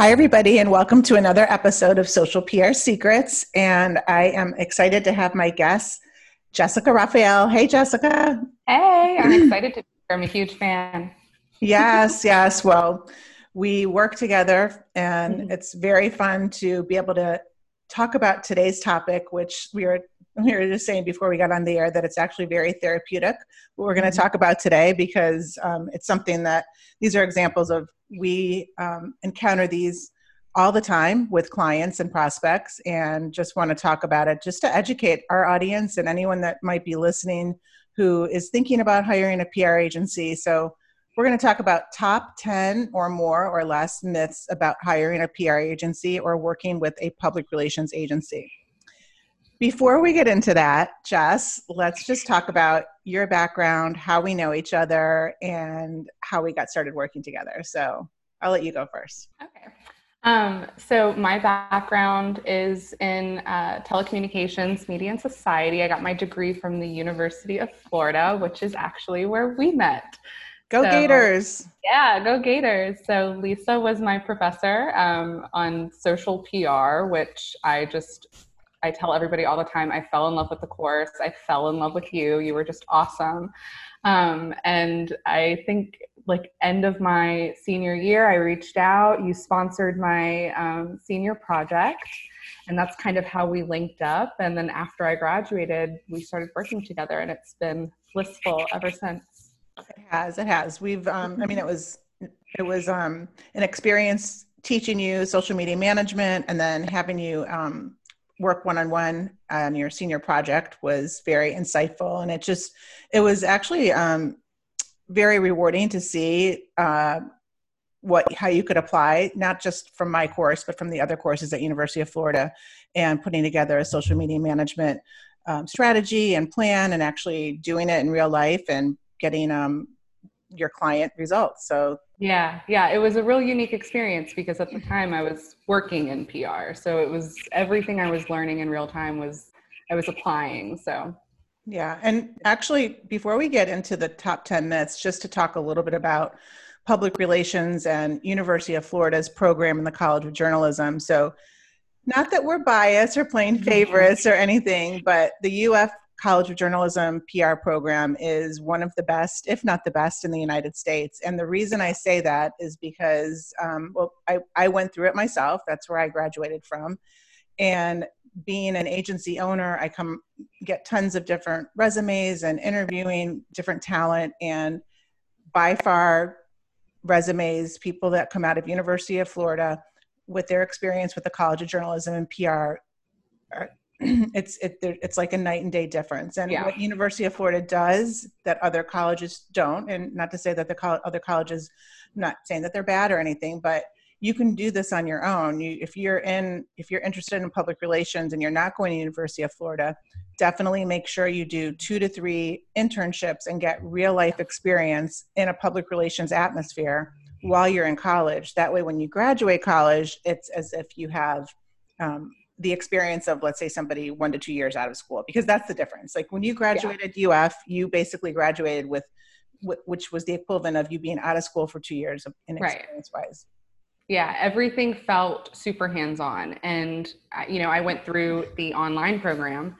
Hi, everybody, and welcome to another episode of Social PR Secrets. And I am excited to have my guest, Jessica Raphael. Hey, Jessica. Hey, I'm excited to be here. I'm a huge fan. yes, yes. Well, we work together, and mm-hmm. it's very fun to be able to talk about today's topic, which we were we were just saying before we got on the air that it's actually very therapeutic. What we're going to mm-hmm. talk about today because um, it's something that these are examples of we um, encounter these all the time with clients and prospects and just want to talk about it just to educate our audience and anyone that might be listening who is thinking about hiring a PR agency. So, we're going to talk about top 10 or more or less myths about hiring a PR agency or working with a public relations agency. Before we get into that, Jess, let's just talk about your background, how we know each other, and how we got started working together. So I'll let you go first. Okay. Um, so my background is in uh, telecommunications, media, and society. I got my degree from the University of Florida, which is actually where we met. Go so, Gators! Yeah, go Gators. So Lisa was my professor um, on social PR, which I just I tell everybody all the time, I fell in love with the course. I fell in love with you. You were just awesome. Um, and I think like end of my senior year, I reached out. You sponsored my um, senior project, and that's kind of how we linked up. And then after I graduated, we started working together, and it's been blissful ever since. It has. It has. We've. Um, I mean, it was. It was um, an experience teaching you social media management, and then having you um, work one-on-one on your senior project was very insightful. And it just it was actually um, very rewarding to see uh, what how you could apply not just from my course but from the other courses at university of florida and putting together a social media management um, strategy and plan and actually doing it in real life and getting um, your client results. So yeah, yeah, it was a real unique experience because at the time I was working in PR. So it was everything I was learning in real time was I was applying. So yeah, and actually before we get into the top 10 myths just to talk a little bit about public relations and University of Florida's program in the College of Journalism. So not that we're biased or playing favorites or anything, but the UF College of Journalism PR program is one of the best, if not the best, in the United States. And the reason I say that is because, um, well, I, I went through it myself. That's where I graduated from. And being an agency owner, I come get tons of different resumes and interviewing different talent. And by far, resumes, people that come out of University of Florida with their experience with the College of Journalism and PR are, it's it, it's like a night and day difference. And yeah. what university of florida does that other colleges don't and not to say that the co- other colleges I'm not saying that they're bad or anything but you can do this on your own. You, if you're in if you're interested in public relations and you're not going to university of florida definitely make sure you do two to three internships and get real life experience in a public relations atmosphere while you're in college. That way when you graduate college it's as if you have um, the experience of let's say somebody one to two years out of school because that's the difference like when you graduated yeah. uf you basically graduated with which was the equivalent of you being out of school for two years in experience right. wise yeah everything felt super hands-on and you know i went through the online program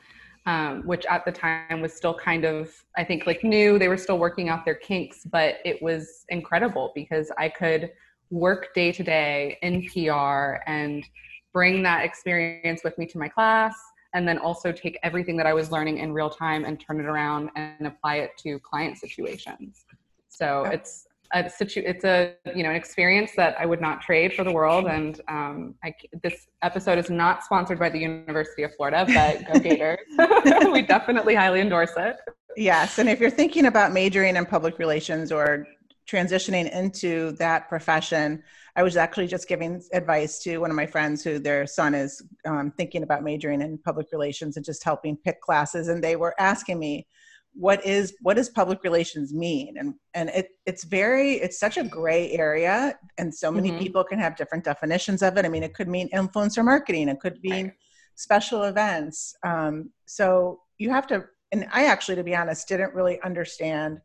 um, which at the time was still kind of i think like new they were still working out their kinks but it was incredible because i could work day to day in pr and bring that experience with me to my class and then also take everything that I was learning in real time and turn it around and apply it to client situations. So it's a situ- it's a you know an experience that I would not trade for the world. And um, I, this episode is not sponsored by the University of Florida, but go Gators! we definitely highly endorse it. Yes, and if you're thinking about majoring in public relations or transitioning into that profession, I was actually just giving advice to one of my friends who their son is um, thinking about majoring in public relations and just helping pick classes. And they were asking me, what is what does public relations mean and and it it's very it's such a gray area and so many mm-hmm. people can have different definitions of it i mean it could mean influencer marketing it could mean right. special events um, so you have to and i actually to be honest didn't really understand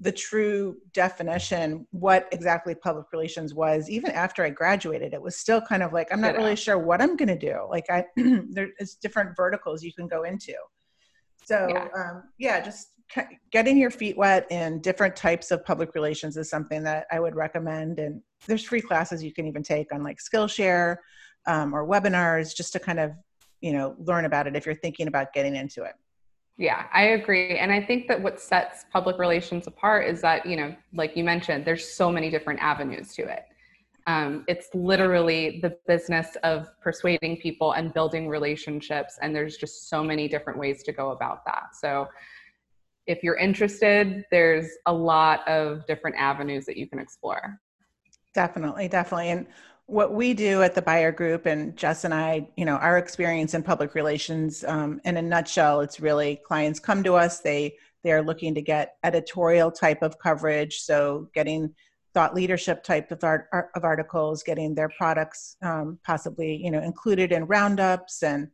the true definition what exactly public relations was even after i graduated it was still kind of like i'm not really sure what i'm going to do. Like i there's different verticals you can go into. So yeah. Um, yeah just getting your feet wet in different types of public relations is something that i would recommend. And there's free classes you can even take on like skillshare um, or webinars just to kind of you know learn about it if you're thinking about getting into it yeah, I agree. And I think that what sets public relations apart is that, you know, like you mentioned, there's so many different avenues to it. Um, it's literally the business of persuading people and building relationships. And there's just so many different ways to go about that. So if you're interested, there's a lot of different avenues that you can explore. Definitely, definitely. And what we do at the buyer group and jess and i you know our experience in public relations um, in a nutshell it's really clients come to us they they're looking to get editorial type of coverage so getting thought leadership type of, art, of articles getting their products um, possibly you know included in roundups and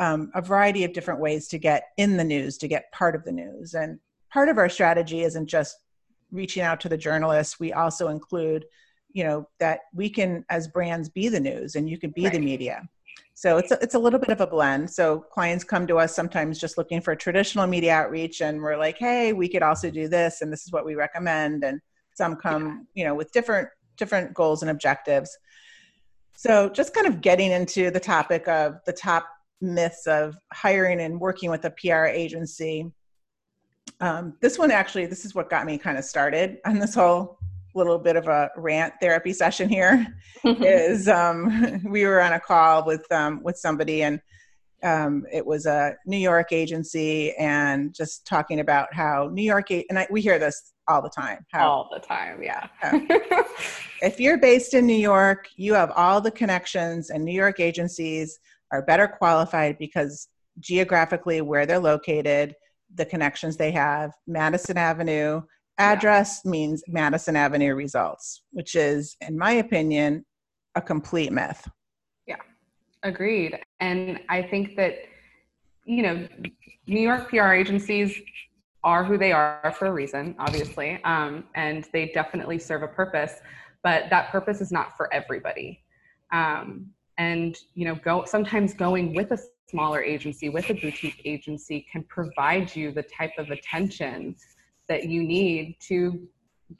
um, a variety of different ways to get in the news to get part of the news. And part of our strategy isn't just reaching out to the journalists we also include you know that we can as brands be the news and you can be right. the media so it's a, it's a little bit of a blend so clients come to us sometimes just looking for traditional media outreach and we're like hey we could also do this and this is what we recommend and some come yeah. you know with different different goals and objectives so just kind of getting into the topic of the top myths of hiring and working with a pr agency um, this one actually this is what got me kind of started on this whole little bit of a rant therapy session here is um, we were on a call with um, with somebody and um, it was a New York agency and just talking about how New York and I, we hear this all the time. How, all the time, yeah. if you're based in New York, you have all the connections, and New York agencies are better qualified because geographically where they're located, the connections they have, Madison Avenue address yeah. means Madison Avenue results, which is, in my opinion, a complete myth. Yeah, agreed. And I think that, you know, New York PR agencies are who they are for a reason, obviously, um, and they definitely serve a purpose, but that purpose is not for everybody. Um, and you know, go sometimes going with a smaller agency, with a boutique agency, can provide you the type of attention that you need to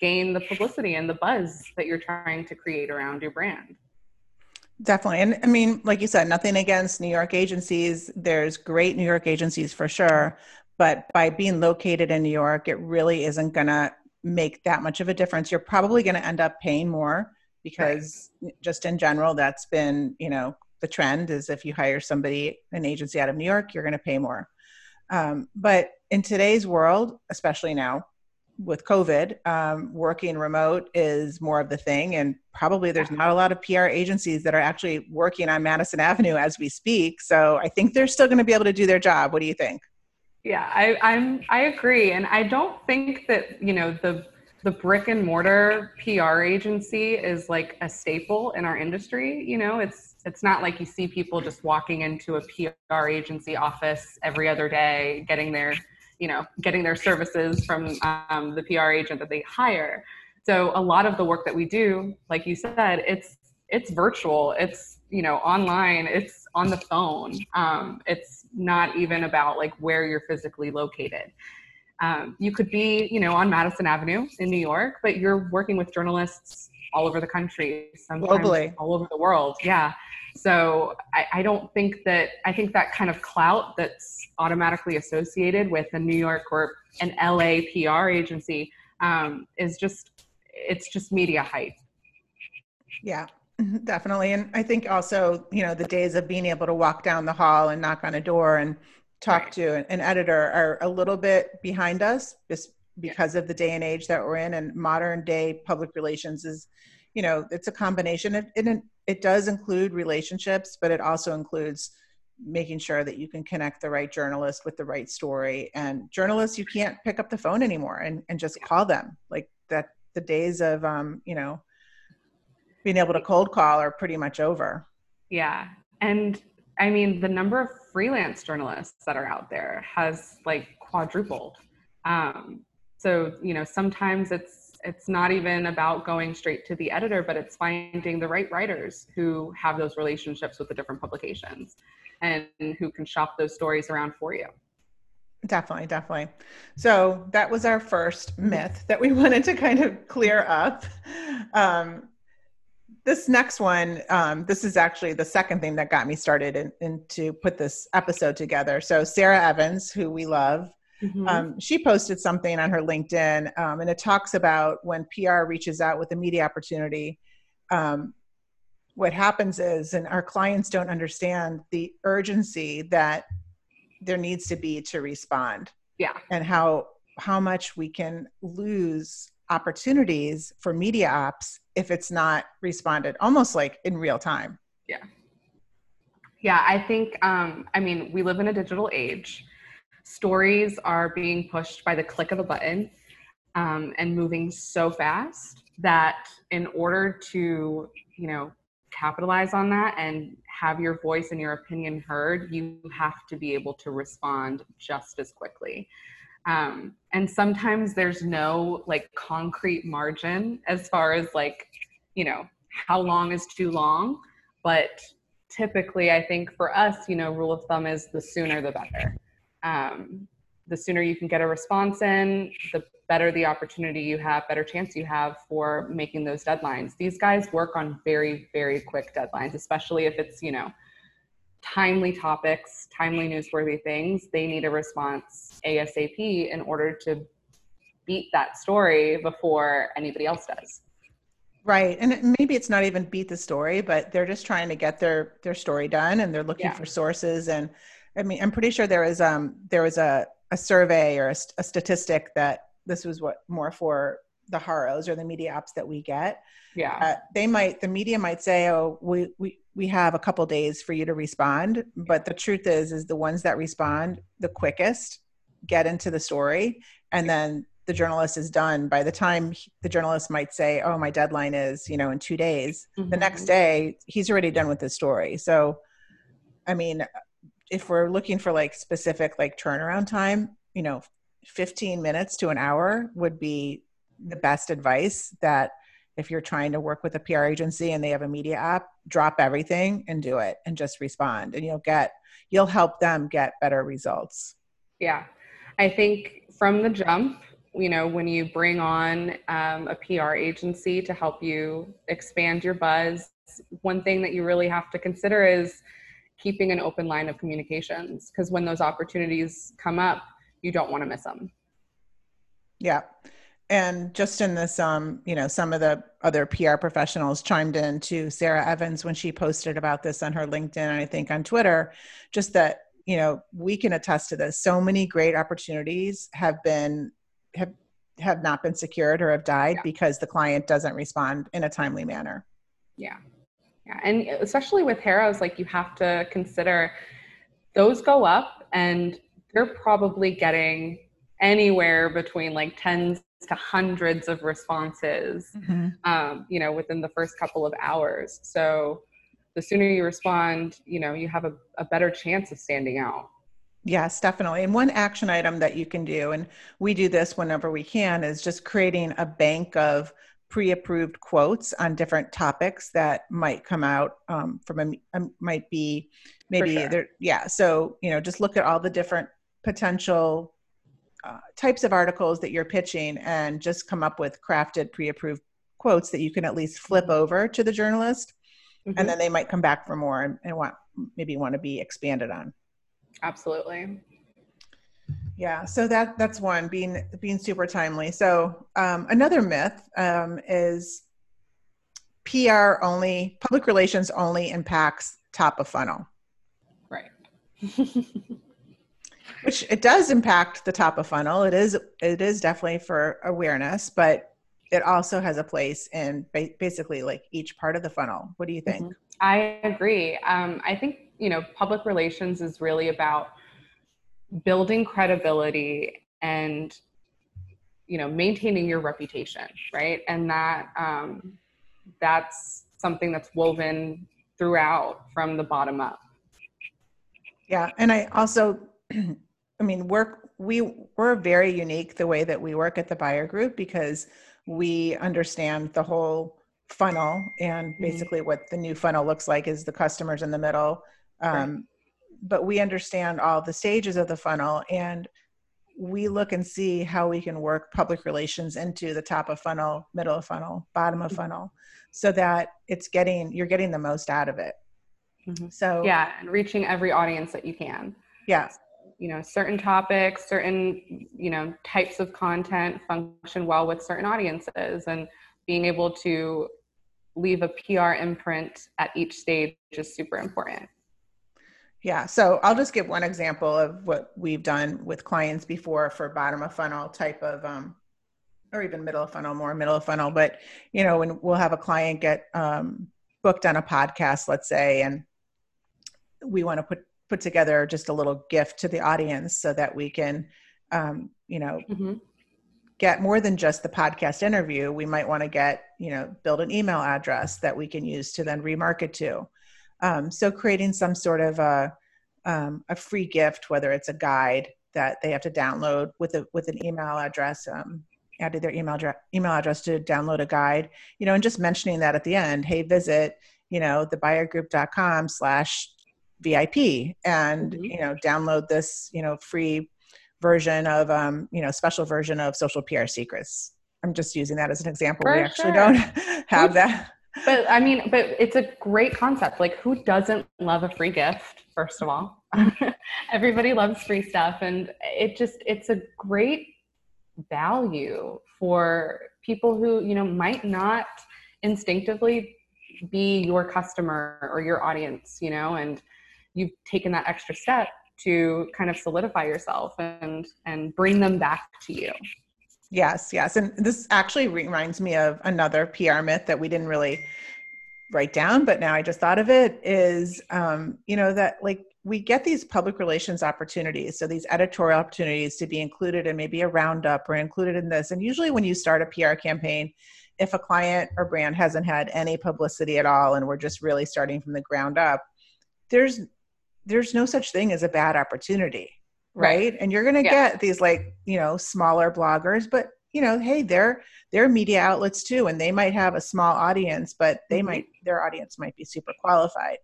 gain the publicity and the buzz that you're trying to create around your brand. Definitely. And I mean, like you said, nothing against New York agencies. There's great New York agencies for sure. But by being located in New York, it really isn't going to make that much of a difference. You're probably going to end up paying more because right. just in general, that's been, you know, the trend is if you hire somebody, an agency out of New York, you're going to pay more. Um, but in today's world, especially now with COVID, um, working remote is more of the thing. And probably there's not a lot of PR agencies that are actually working on Madison Avenue as we speak. So I think they're still going to be able to do their job. What do you think? Yeah, I, I'm I agree, and I don't think that you know the the brick and mortar PR agency is like a staple in our industry. You know, it's it's not like you see people just walking into a PR agency office every other day, getting their, you know, getting their services from um, the PR agent that they hire. So a lot of the work that we do, like you said, it's it's virtual. It's you know online. It's on the phone. Um, it's not even about like where you're physically located. Um, you could be, you know, on Madison Avenue in New York, but you're working with journalists all over the country, sometimes Globally. all over the world. Yeah. So I, I, don't think that I think that kind of clout that's automatically associated with a New York or an LA PR agency um, is just it's just media hype. Yeah, definitely. And I think also, you know, the days of being able to walk down the hall and knock on a door and talk right. to an, editor are a little bit behind us just because yeah. of the day and age that we're in and modern day public relations is you know it's a combination. It, it, it does include relationships but it also includes making sure that you can connect the right journalist with the right story. And journalists you can't pick up the phone anymore and, and just call them. Like that the days of um you know being able to cold call are pretty much over. Yeah. And i mean the number of freelance journalists that are out there has like quadrupled. Um, So, you know, sometimes it's it's not even about going straight to the editor, but it's finding the right writers who have those relationships with the different publications and who can shop those stories around for you. Definitely, definitely. So that was our first myth that we wanted to kind of clear up. Um, this next one, um, this is actually the second thing that got me started in to put this episode together. So Sarah Evans, who we love, mm-hmm. um, she posted something on her LinkedIn, um, and it talks about when PR reaches out with a media opportunity. Um, what happens is, and our clients don't understand the urgency that there needs to be to respond. Yeah, and how how much we can lose opportunities for media ops if it's not responded almost like in real time. Yeah. Yeah, I think, um, I mean, we live in a digital age. Stories are being pushed by the click of a button um, and moving so fast that in order to, you know, capitalize on that and have your voice and your opinion heard, you have to be able to respond just as quickly. Um, and sometimes there's no like concrete margin as far as like, you know, how long is too long. But typically, I think for us, you know, rule of thumb is the sooner the better. Um, the sooner you can get a response in, the better the opportunity you have, better chance you have for making those deadlines. These guys work on very, very quick deadlines, especially if it's, you know, timely topics, timely newsworthy things, they need a response ASAP in order to beat that story before anybody else does. Right. And maybe it's not even beat the story, but they're just trying to get their their story done and they're looking yeah. for sources and I mean I'm pretty sure there is um there was a a survey or a, a statistic that this was what more for the HAROs or the media ops that we get. Yeah. Uh, they might the media might say, "Oh, we we we have a couple days for you to respond but the truth is is the ones that respond the quickest get into the story and then the journalist is done by the time the journalist might say oh my deadline is you know in two days mm-hmm. the next day he's already done with the story so i mean if we're looking for like specific like turnaround time you know 15 minutes to an hour would be the best advice that if you're trying to work with a PR agency and they have a media op, drop everything and do it and just respond and you'll get you'll help them get better results. Yeah. I think from the jump, you know, when you bring on um, a PR agency to help you expand your buzz, one thing that you really have to consider is keeping an open line of communications because when those opportunities come up, you don't want to miss them. Yeah and just in this um you know some of the other pr professionals chimed in to sarah evans when she posted about this on her linkedin and i think on twitter just that you know we can attest to this so many great opportunities have been have have not been secured or have died yeah. because the client doesn't respond in a timely manner yeah yeah and especially with HAROs like you have to consider those go up and they're probably getting anywhere between like tens to hundreds of responses mm-hmm. um, you know within the first couple of hours so the sooner you respond you know you have a, a better chance of standing out Yes, definitely. And one action item that you can do, and we do this whenever we can, is just creating a bank of pre-approved quotes on different topics that might come out um, from a, a, might be maybe sure. there. Yeah. So you know, just look at all the different potential uh, types of articles that you're pitching and just come up with crafted pre-approved quotes that you can at least flip mm-hmm. over to the journalist mm-hmm. and then they might come back for more and, and want maybe want to be expanded on absolutely yeah so that that's one being being super timely. So um, another myth um, is pr only public relations only impacts top of funnel. Right. Which it does impact the top of funnel. It is it is definitely for awareness but it also has a place in ba- basically like each part of the funnel. What do you think? Mm-hmm. i agree. Um, i think you know public relations is really about building credibility and you know maintaining your reputation right and that um, that's something that's woven throughout from the bottom up yeah and i also I mean, work we we're very unique the way that we work at the buyer group because we understand the whole funnel and mm-hmm. basically what the new funnel looks like is the customers in the middle um. But we understand all the stages of the funnel and we look and see how we can work public relations into the top of funnel middle of funnel bottom of mm-hmm. funnel so that it's getting you're getting the most out of it mm-hmm. so yeah and reaching every audience that you can yeah you know certain topics certain you know types of content function well with certain audiences and being able to leave a pr imprint at each stage is super important yeah so i'll just give one example of what we've done with clients before for bottom of funnel type of um, or even middle of funnel more middle of funnel but you know when we'll have a client get um, booked on a podcast let's say and we want to put put together just a little gift to the audience so that we can um, you know mm-hmm. get more than just the podcast interview we might want to get you know build an email address that we can use to then remarket to um, so creating some sort of a, um, a free gift whether it's a guide that they have to download with a with an email address um, added their email address email address to download a guide you know and just mentioning that at the end hey visit you know thebuyergroup.com slash VIP and mm-hmm. you know download this you know free version of um, you know special version of social PR secrets. I'm just using that as an example. For we actually sure. don't have that. But I mean, but it's a great concept. Like, who doesn't love a free gift? First of all, everybody loves free stuff, and it just it's a great value for people who you know might not instinctively be your customer or your audience you know and you've taken that extra step to kind of solidify yourself and and bring them back to you yes yes and this actually reminds me of another pr myth that we didn't really write down but now i just thought of it is um, you know that like we get these public relations opportunities so these editorial opportunities to be included in maybe a roundup or included in this and usually when you start a pr campaign if a client or brand hasn't had any publicity at all and we're just really starting from the ground up there's there's no such thing as a bad opportunity right, right? and you're going to yeah. get these like you know smaller bloggers but you know hey they're they're media outlets too and they might have a small audience but they mm-hmm. might their audience might be super qualified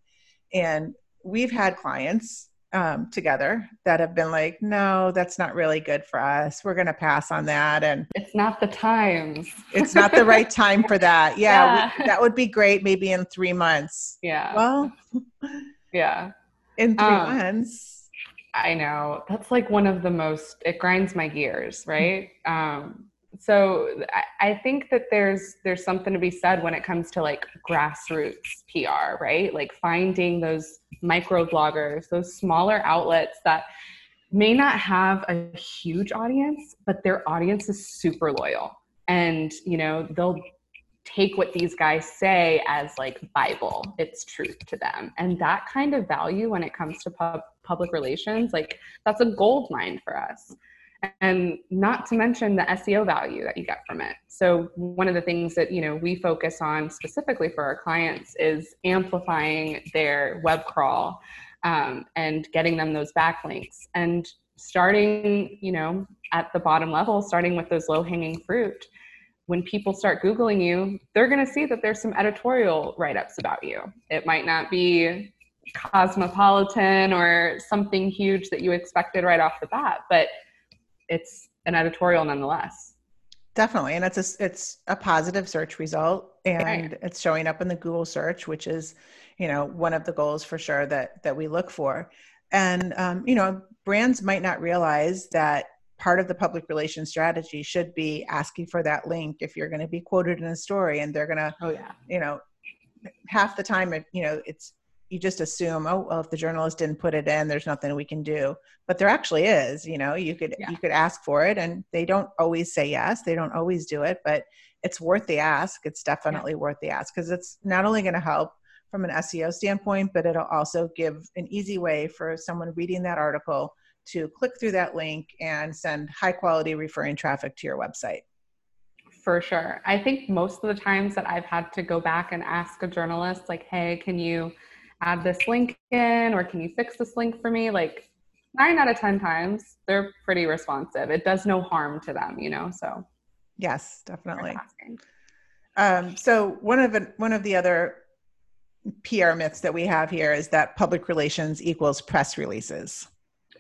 and we've had clients um, together that have been like no that's not really good for us we're going to pass on that and it's not the time it's not the right time for that yeah, yeah. We, that would be great maybe in three months yeah well yeah in three um, months. I know that's like one of the most. It grinds my gears, right? um, so I, I think that there's there's something to be said when it comes to like grassroots PR, right? Like finding those micro bloggers, those smaller outlets that may not have a huge audience, but their audience is super loyal. And you know, they'll take what these guys say as like bible. It's truth to them. And that kind of value when it comes to pub- public relations like that's a gold mine for us. And not to mention the seo value that you get from it. So one of the things that you know we focus on specifically for our clients is amplifying their web crawl um, and getting them those backlinks. And starting you know at the bottom level starting with those low hanging fruit when people start Googling you, they're going to see that there's some editorial write ups about you. It might not be cosmopolitan or something huge that you expected right off the bat, but it's an editorial nonetheless. Definitely, and it's a it's a positive search result, and right. it's showing up in the Google search, which is, you know, one of the goals for sure that that we look for. And um, you know, brands might not realize that part of the public relations strategy should be asking for that link if you're going to be quoted in a story and they're going to oh yeah you know half the time it, you know it's you just assume oh well if the journalist didn't put it in there's nothing we can do but there actually is you know you could yeah. you could ask for it and they don't always say yes they don't always do it but it's worth the ask it's definitely yeah. worth the ask because it's not only going to help from an SEO standpoint but it'll also give an easy way for someone reading that article to click through that link and send high quality referring traffic to your website. For sure. I think most of the times that I've had to go back and ask a journalist, like, hey, can you add this link in or can you fix this link for me? Like, nine out of 10 times, they're pretty responsive. It does no harm to them, you know? So, yes, definitely. Um, so one of the, one of the other PR myths that we have here is that public relations equals press releases.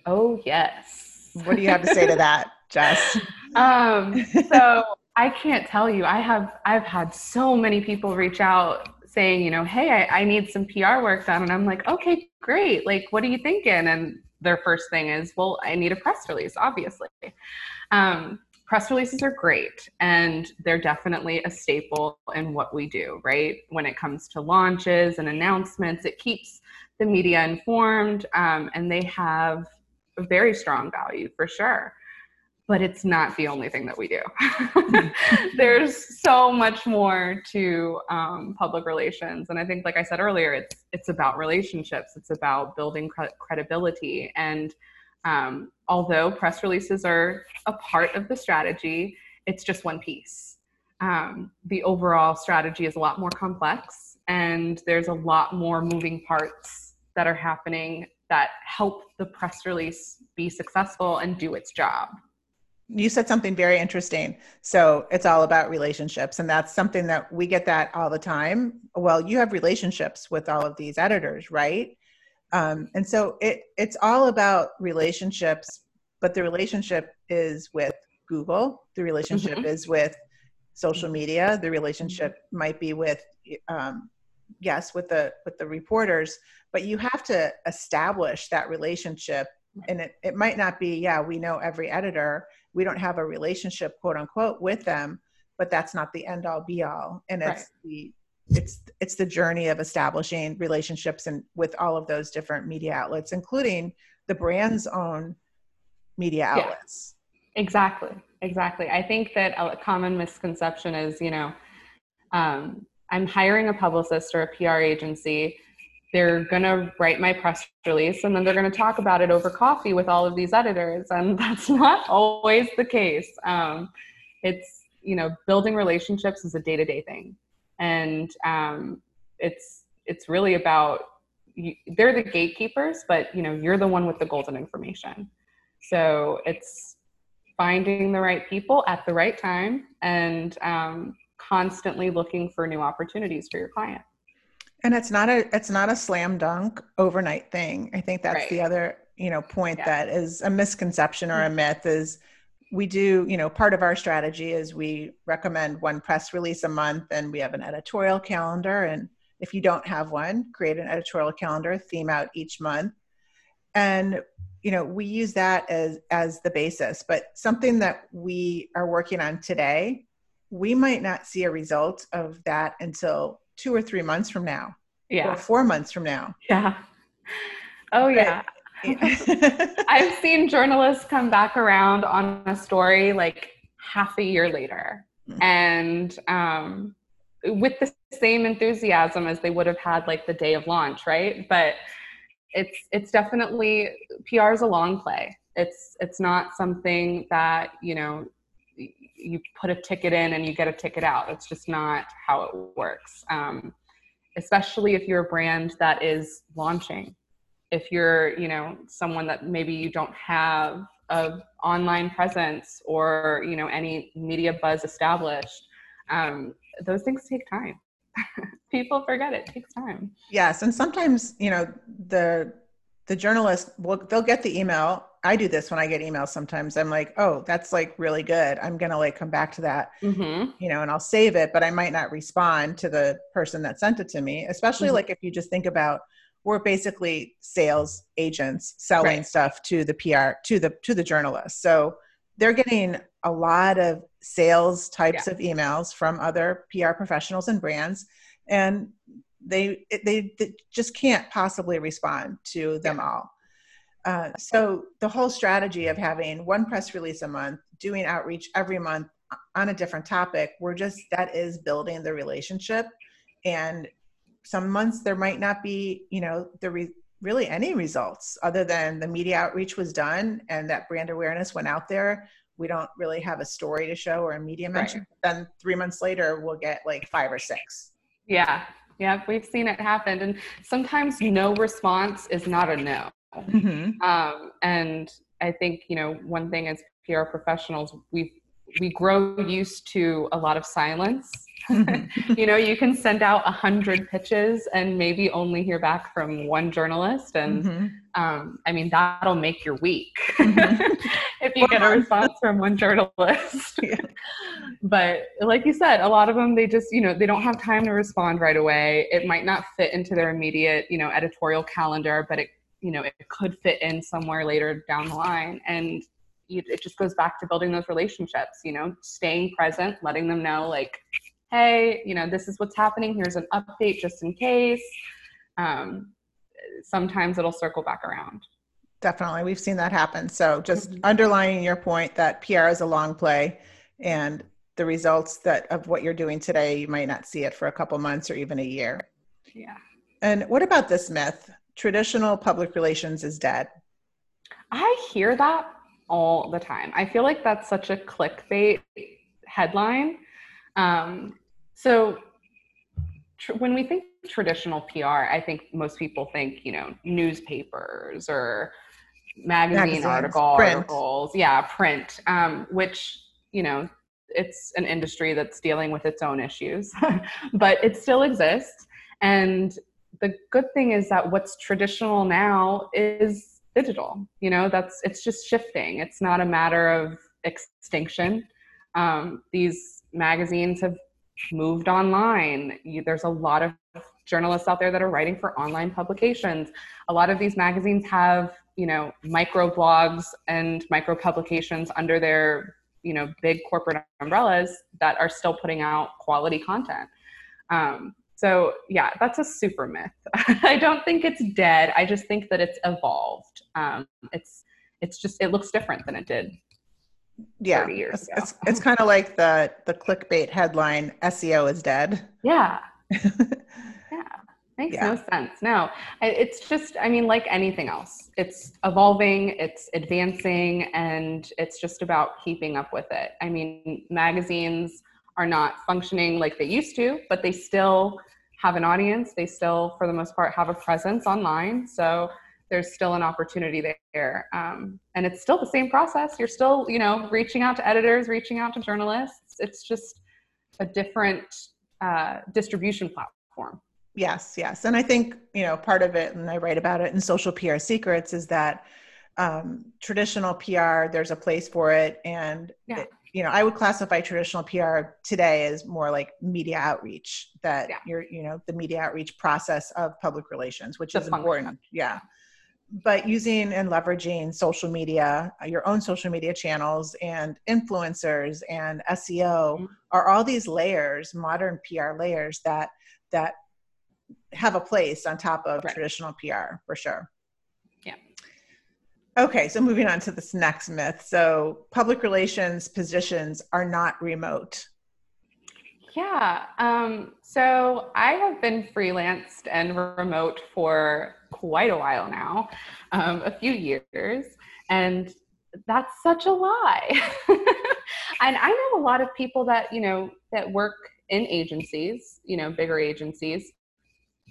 Oh yes. What do you have to say to that, Jess? Um, so I can't tell you. I have I've had so many people reach out saying, you know, hey, I, I need some PR work done, and I'm like, okay, great. Like, what are you thinking? And their first thing is, well, I need a press release, obviously. Um, press releases are great and they're definitely a staple in what we do, right? When it comes to launches and announcements, it keeps the media informed um, and they have a very strong value for sure. But it's not the only thing that we do. There's so much more to um, public relations, and I think, like I said earlier, it's it's about relationships. It's about building cre- credibility, and um, although press releases are a part of the strategy, it's just one piece. Um, the overall strategy is a lot more complex, and there's a lot more moving parts that are happening that help the press release be successful and do its job. You said something very interesting. So it's all about relationships, and that's something that we get that all the time. Well, you have relationships with all of these editors, right? Um, and so it it's all about relationships, but the relationship is with Google. The relationship mm-hmm. is with social media. The relationship might be with um, yes with the with the reporters but you have to establish that relationship. And it, it might not be yeah we know every editor we don't have a relationship quote unquote with them but that's not the end all be all. And it's right. the it's it's the journey of establishing relationships and with all of those different media outlets including the brand's own media outlets. Yeah, exactly. Exactly. I think that a common misconception is you know um, i'm hiring a publicist or a pr agency. They're going to write my press release and then they're going to talk about it over coffee with all of these editors and that's not always the case. Um, it's you know building relationships is a day-to-day thing. And um, it's it's really about you, they're the gatekeepers but you know you're the one with the golden information. So it's finding the right people at the right time and um, constantly looking for new opportunities for your client and it's not a it's not a slam dunk overnight thing i think that's right. the other you know point yeah. that is a misconception or a mm-hmm. myth is we do, you know, part of our strategy is we recommend one press release a month and we have an editorial calendar. And if you don't have one, create an editorial calendar, theme out each month. And, you know, we use that as, as the basis. But something that we are working on today, we might not see a result of that until two or three months from now. Yeah. Or four months from now. Yeah. Oh, yeah. I've seen journalists come back around on a story like half a year later mm. and um, with the same enthusiasm as they would have had like the day of launch, right? But it's it's definitely PR is a long play. It's it's not something that you know you put a ticket in and you get a ticket out. It's just not how it works. Um, especially if you're a brand that is launching if you're you know someone that maybe you don't have a online presence or you know any media buzz established um, those things take time people forget it. it takes time yes and sometimes you know the the journalist will they'll get the email i do this when i get emails sometimes i'm like oh that's like really good i'm gonna like come back to that mm-hmm. you know and i'll save it but i might not respond to the person that sent it to me especially mm-hmm. like if you just think about we're basically sales agents selling right. stuff to the PR to the to the journalists. So they're getting a lot of sales types yeah. of emails from other PR professionals and brands and they, they, they just can't possibly respond to them yeah. all. Uh, so the whole strategy of having one press release a month, doing outreach every month on a different topic, we're just that is building the relationship. And some months there might not be you know the re- really any results other than the media outreach was done and that brand awareness went out there. We don't really have a story to show or a media mention. Right. then three months later we'll get like five or six. Yeah. Yeah. We've seen it happen. And sometimes no response is not a no Mm-hmm. Um, and I think, you know, one thing as PR professionals, we we grow used to a lot of silence. Mm-hmm. you know, you can send out a hundred pitches and maybe only hear back from one journalist, and mm-hmm. um, I mean that'll make your week mm-hmm. if you get a response from one journalist. Yeah. But like you said, a lot of them they just you know they don't have time to respond right away. It might not fit into their immediate you know editorial calendar, but it you know it could fit in somewhere later down the line. And it just goes back to building those relationships you know staying present letting them know like hey you know this is what's happening. Here's an update just in case. Um, sometimes it'll circle back around. Definitely. We've seen that happen. So just mm-hmm. underlining your point that pr is a long play and the results that of what you're doing today you might not see it for a couple months or even a year. Yeah. And what about this myth traditional public relations is dead? I hear that all the time. I feel like that's such a clickbait headline. Um, so tr- when we think traditional PR, I think most people think, you know, newspapers or magazine Magazines, article, print. articles, yeah, print, um, which, you know, it's an industry that's dealing with its own issues, but it still exists. And the good thing is that what's traditional now is digital you know that's it's just shifting. It's not a matter of extinction. Um, these magazines have moved online. You, there's a lot of journalists out there that are writing for online publications. A lot of these magazines have you know micro blogs and micro publications under their you know big corporate umbrellas that are still putting out quality content. Um, so yeah, that's a super myth. I don't think it's dead. I just think that it's evolved. Um, it's it's just it looks different than it did. Yeah, it's, it's, it's kind of like the the clickbait headline: SEO is dead. Yeah. yeah. Makes yeah. no sense. No, it's just, I mean, like anything else, it's evolving, it's advancing, and it's just about keeping up with it. I mean, magazines are not functioning like they used to, but they still have an audience. They still, for the most part, have a presence online. So there's still an opportunity there. Um, and it's still the same process. You're still, you know, reaching out to editors, reaching out to journalists. It's just a different uh, distribution platform. Yes, yes. And I think, you know, part of it, and I write about it in Social PR Secrets, is that um, traditional PR, there's a place for it. And yeah. it, you know, I would classify traditional PR today as more like media outreach. That yeah. you're, you know, the media outreach process of public relations, which the is important. Yeah. But using and leveraging social media, uh, your own social media channels, and influencers and SEO mm-hmm. are all these layers, modern PR layers that that have a place on top of right. traditional PR for sure. Okay, so moving on to this next myth. So, public relations positions are not remote. Yeah. Um, so, I have been freelanced and remote for quite a while now, um, a few years. And that's such a lie. and I know a lot of people that, you know, that work in agencies, you know, bigger agencies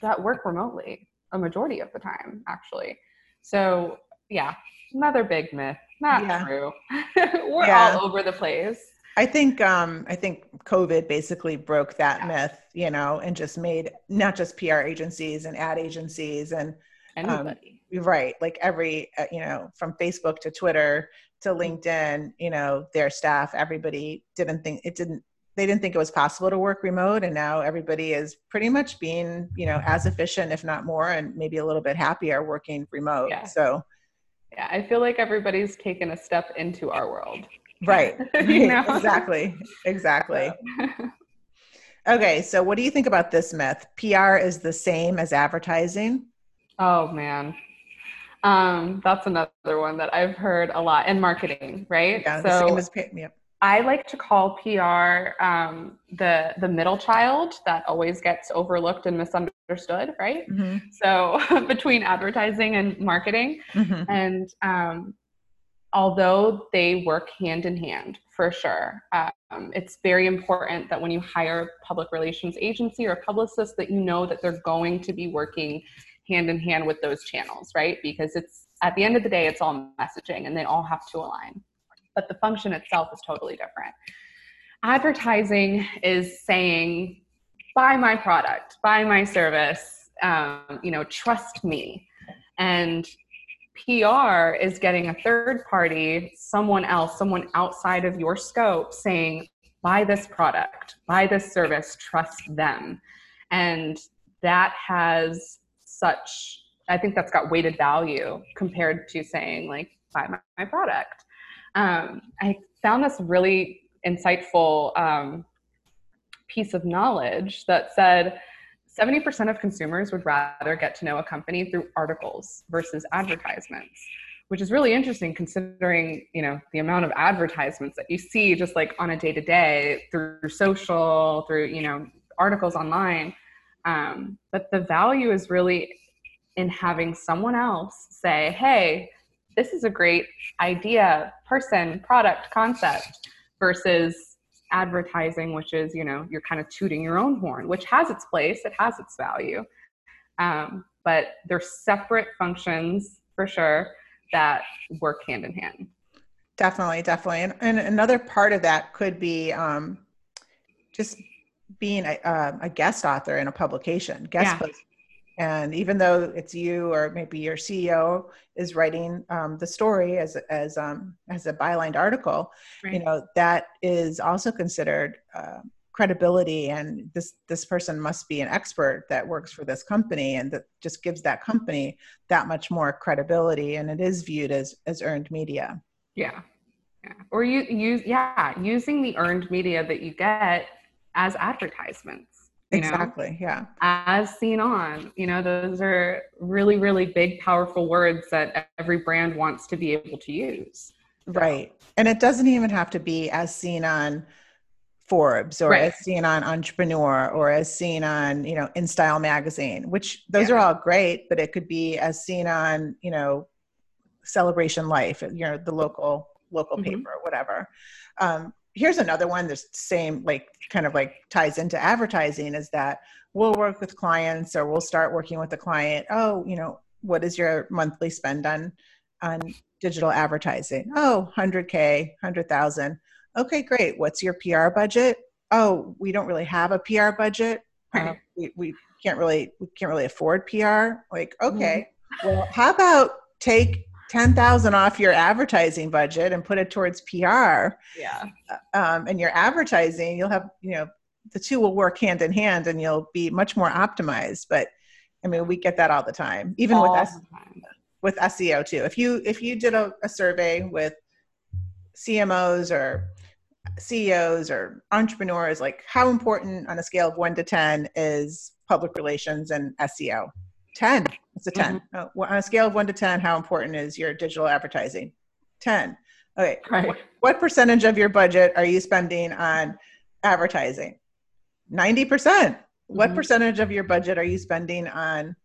that work remotely a majority of the time, actually. So, yeah, another big myth. Not yeah. true. We're yeah. all over the place. I think um, I think COVID basically broke that yeah. myth, you know, and just made not just PR agencies and ad agencies and um, right, like every uh, you know from Facebook to Twitter to mm-hmm. LinkedIn, you know, their staff, everybody didn't think it didn't they didn't think it was possible to work remote and now everybody is pretty much being you know as efficient if not more and maybe a little bit happier working remote yeah. so yeah, I feel like everybody's taken a step into our world. Right. exactly. Exactly. okay, so what do you think about this myth? PR is the same as advertising? Oh man. Um, that's another one that I've heard a lot in marketing, right? Yeah, so, the same as yep. I like to call PR um, the the middle child that always gets overlooked and misunderstood, right? Mm-hmm. So between advertising and marketing, mm-hmm. and um, although they work hand in hand for sure, um, it's very important that when you hire a public relations agency or a publicist, that you know that they're going to be working hand in hand with those channels, right? Because it's at the end of the day, it's all messaging and they all have to align. But the function itself is totally different. Advertising is saying, buy my product, buy my service, um, you know, trust me. And PR is getting a third party, someone else, someone outside of your scope saying, buy this product, buy this service, trust them. And that has such, I think that's got weighted value compared to saying, like, buy my, my product. Um, I found this really insightful um, piece of knowledge that said 70% of consumers would rather get to know a company through articles versus advertisements which is really interesting considering you know the amount of advertisements that you see just like on a day to day through social through you know articles online. Um, but the value is really in having someone else say hey this is a great idea person product concept versus advertising which is you know you're kind of tooting your own horn which has its place it has its value. Um, but they're separate functions for sure that work hand in hand. Definitely definitely. And, and another part of that could be um, just being a, uh, a, guest author in a publication. Guest yeah. And even though it's you or maybe your ceo is writing um, the story as as um, as a bylined article right. you know that is also considered uh, credibility and this this person must be an expert that works for this company and that just gives that company that much more credibility and it is viewed as as earned media. Yeah. Yeah. Or you use yeah using the earned media that you get as advertisements exactly know? yeah as seen on you know those are really really big powerful words that every brand wants to be able to use right and it doesn't even have to be as seen on Forbes or right. as seen on Entrepreneur or as seen on, you know, InStyle magazine, which those yeah. are all great, but it could be as seen on, you know, Celebration Life, you know, the local local mm-hmm. paper or whatever. Um, here's another one that's same like kind of like ties into advertising is that we'll work with clients or we'll start working with the client. Oh, you know, what is your monthly spend on on digital advertising? Oh, 100K, 100,000 okay great what's your pr budget oh we don't really have a pr budget uh, we, we can't really we can't really afford pr like okay mm-hmm. well how about take 10,000 off your advertising budget and put it towards PR. Yeah. Um, and your advertising, you'll have, you know, the two will work hand in hand and you'll be much more optimized. But I mean, we get that all the time, even all with us, with SEO too. If you, if you did a, a survey with CMOs or CEOs or entrepreneurs, like how important on a scale of one to 10 is public relations and SEO? 10. It's a 10. Mm-hmm. Oh, on a scale of one to 10, how important is your digital advertising? 10. Okay. Right. What, what percentage of your budget are you spending on advertising? 90%. Mm-hmm. What percentage of your budget are you spending on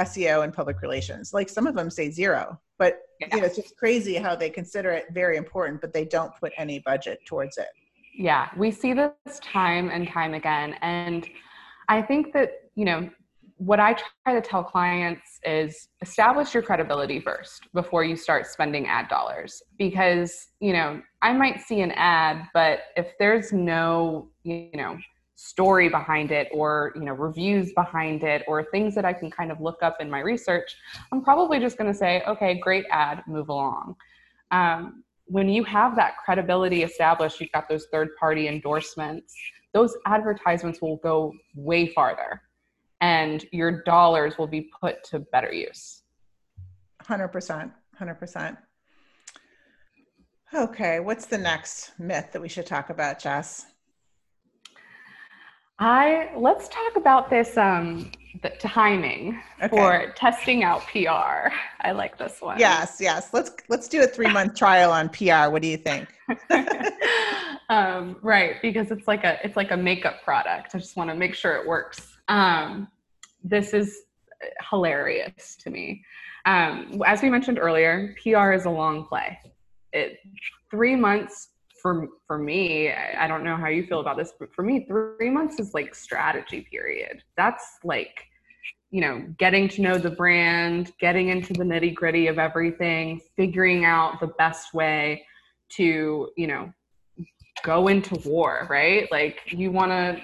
SEO and public relations? Like some of them say zero. But yeah. you know, it's just crazy how they consider it very important, but they don't put any budget towards it. Yeah, we see this time and time again. And I think that, you know, what I try to tell clients is establish your credibility first before you start spending ad dollars. Because, you know, I might see an ad, but if there's no, you know, story behind it or you know reviews behind it or things that i can kind of look up in my research i'm probably just going to say okay great ad move along um, when you have that credibility established you've got those third party endorsements those advertisements will go way farther and your dollars will be put to better use 100% 100% okay what's the next myth that we should talk about jess I let's talk about this um the timing okay. for testing out PR. I like this one. Yes, yes. Let's let's do a 3-month trial on PR. What do you think? um, right, because it's like a it's like a makeup product. I just want to make sure it works. Um, this is hilarious to me. Um, as we mentioned earlier, PR is a long play. It 3 months for for me i don't know how you feel about this but for me three months is like strategy period that's like you know, getting to know the brand, getting into the nitty gritty of everything, figuring out the best way to, you know, go into war, right? Like you want to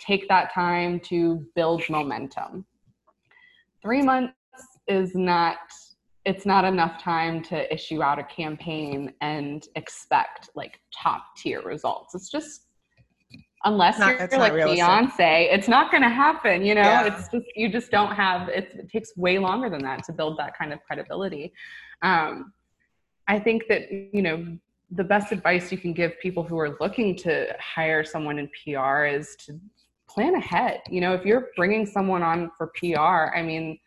take that time to build momentum. Three months is not it's not enough time to issue out a campaign and expect like top tier results. It's just unless not, you're like Beyonce, it's not going to happen. You know, yeah. it's just you just don't have. it takes way longer than that to build that kind of credibility. Um, I think that you know the best advice you can give people who are looking to hire someone in PR is to plan ahead. You know, if you're bringing someone on for PR, I mean,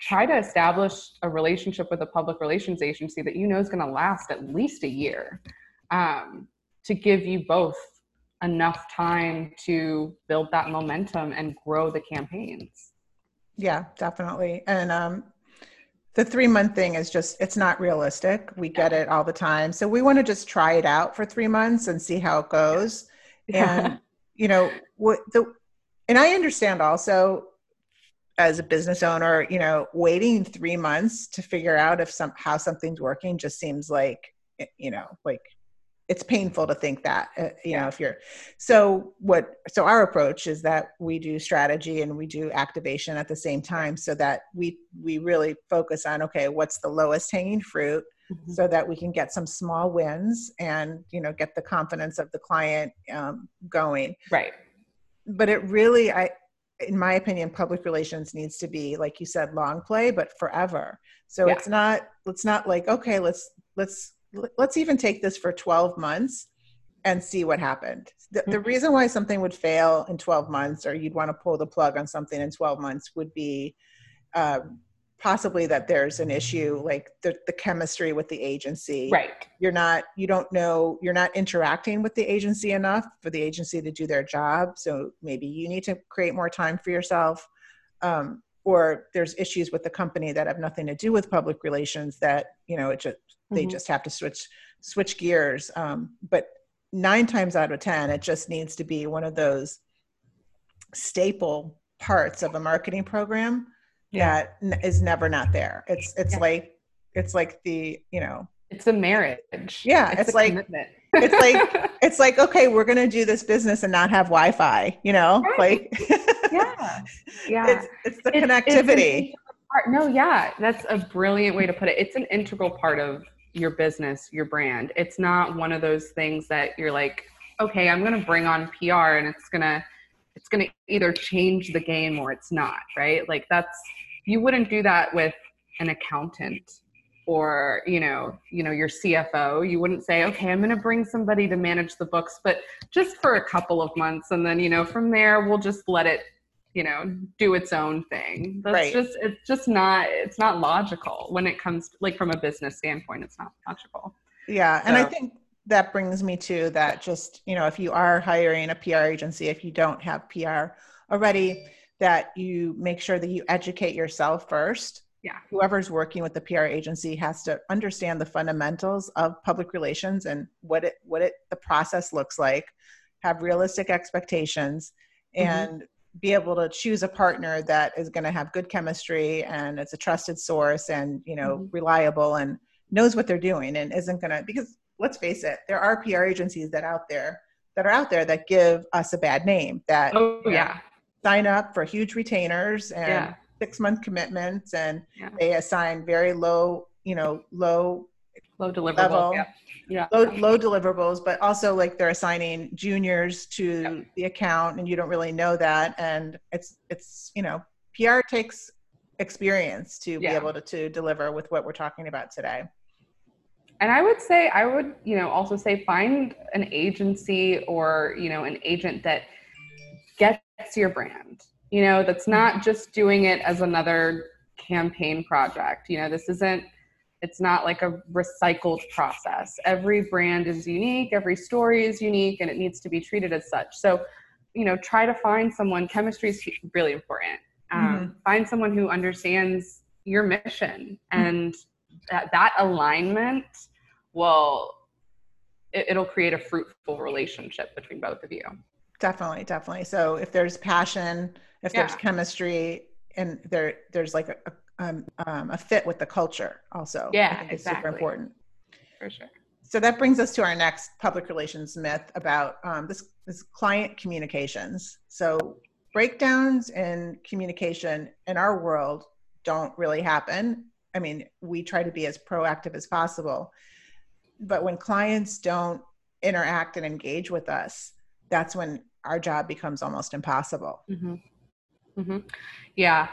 try to establish a relationship with a public relations agency that you know is going to last at least a year um, to give you both enough time to build that momentum and grow the campaigns. Yeah, definitely. And um, the three month thing is just, it's not realistic. We get it all the time. So we want to just try it out for three months and see how it goes. Yeah. And, you know, what the, and I understand also as a business owner, you know, waiting three months to figure out if some, how something's working just seems like, you know, like it's painful to think that uh, you know if you're so what so our approach is that we do strategy and we do activation at the same time so that we we really focus on okay what's the lowest hanging fruit mm-hmm. so that we can get some small wins and you know get the confidence of the client um, going right but it really i in my opinion public relations needs to be like you said long play but forever so yeah. it's not it's not like okay let's let's let's even take this for 12 months and see what happened. The, the, mm-hmm. reason why something would fail in 12 months or you'd want to pull the plug on something in 12 months would be uh, possibly that there's an issue like the, the chemistry with the agency. Right. You're not, you don't know, you're not interacting with the agency enough for the agency to do their job. So maybe you need to create more time for yourself. Um, or there's issues with the company that have nothing to do with public relations that, you know, it just, they mm-hmm. just have to switch switch gears um, but nine times out of ten it just needs to be one of those staple parts of a marketing program yeah. is never not there it's it's yeah. like it's like the you know it's a marriage yeah it's, it's like commitment. it's like it's like okay we're gonna do this business and not have wi-fi you know right. like yeah yeah it's, it's the connectivity it's no yeah that's a brilliant way to put it it's an integral part of your business, your brand. It's not one of those things that you're like, okay, I'm going to bring on PR and it's to it's going to either change the game or it's not, right? Like that's you wouldn't do that with an accountant or, you know, you know, your CFO. You wouldn't say, "Okay, I'm going to bring somebody to manage the books, but just for a couple of months and then, you know, from there we'll just let it you know do its own thing that's right. just it's just not it's not logical when it comes like from a business standpoint it's not logical yeah so. and i think that brings me to that just you know if you are hiring a pr agency if you don't have pr already that you make sure that you educate yourself first yeah whoever's working with the pr agency has to understand the fundamentals of public relations and what it what it the process looks like have realistic expectations mm-hmm. and be able to choose a partner that is going to have good chemistry and it's a trusted source and you know mm-hmm. reliable and knows what they're doing and isn't going to because let's face it there are pr agencies that out there that are out there that give us a bad name that oh yeah sign up for huge retainers and yeah. six month commitments and yeah. they assign very low you know low low deliverable level, yeah yeah. low, low deliverables, but also like they're assigning juniors to yep. the account and you don't really know that. And it's, it's, you know, PR takes experience to be able to, to deliver with what we're talking about today. And I would say, I would, you know, also say find an agency or, you know, an agent that gets your brand, you know, that's not just doing it as another campaign project. You know, this isn't, it's not like a recycled process. Every brand is unique, every story is unique, and it needs to be treated as such. So, you know, try to find someone, chemistry is really important. Um, mm-hmm. Find someone who understands your mission, and that, that alignment will, it, it'll create a fruitful relationship between both of you. Definitely, definitely. So if there's passion, if yeah. there's chemistry, and there there's like a, a, um, um, a fit with the culture also yeah it's exactly. super important for sure so that brings us to our next public relations myth about um, this, this client communications so breakdowns in communication in our world don't really happen i mean we try to be as proactive as possible but when clients don't interact and engage with us that's when our job becomes almost impossible mm-hmm. Mm-hmm. yeah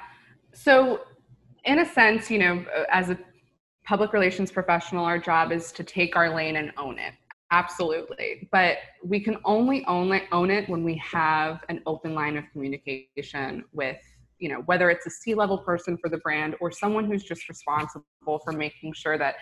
so in a sense you know as a public relations professional our job is to take our lane and own it absolutely but we can only own it, own it when we have an open line of communication with you know whether it's a c-level person for the brand or someone who's just responsible for making sure that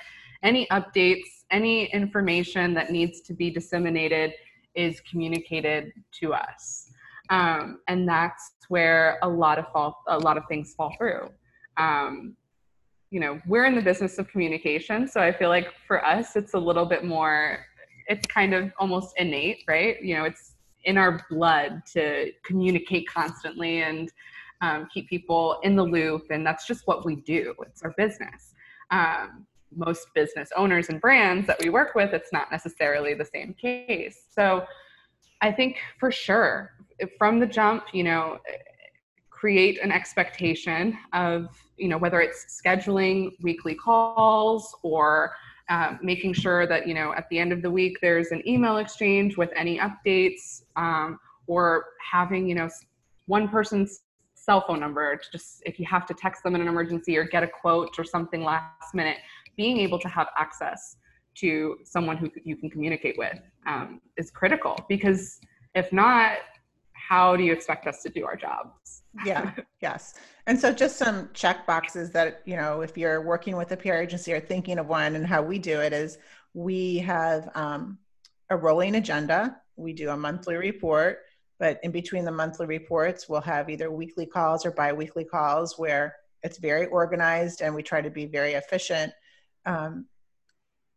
any updates any information that needs to be disseminated is communicated to us. Um, and that's where a lot of fall a lot of things fall through. Um, you know we're in the business of communication so i feel like for us it's a little bit more it's kind of almost innate right? You know it's in our blood to communicate constantly and um, keep people in the loop and that's just what we do. It's our business. Um, most business owners and brands that we work with it's not necessarily the same case. So i think for sure from the jump you know create an expectation of you know whether it's scheduling weekly calls or um, making sure that you know at the end of the week there's an email exchange with any updates um, or having you know one person's cell phone number to just if you have to text them in an emergency or get a quote or something last minute being able to have access to someone who you can communicate with um, is critical because if not how do you expect us to do our jobs? Yeah yes. And so just some check boxes that you know if you're working with a pr agency or thinking of one and how we do it is we have um, a rolling agenda. We do a monthly report but in between the monthly reports we'll have either weekly calls or bi-weekly calls where it's very organized and we try to be very efficient um,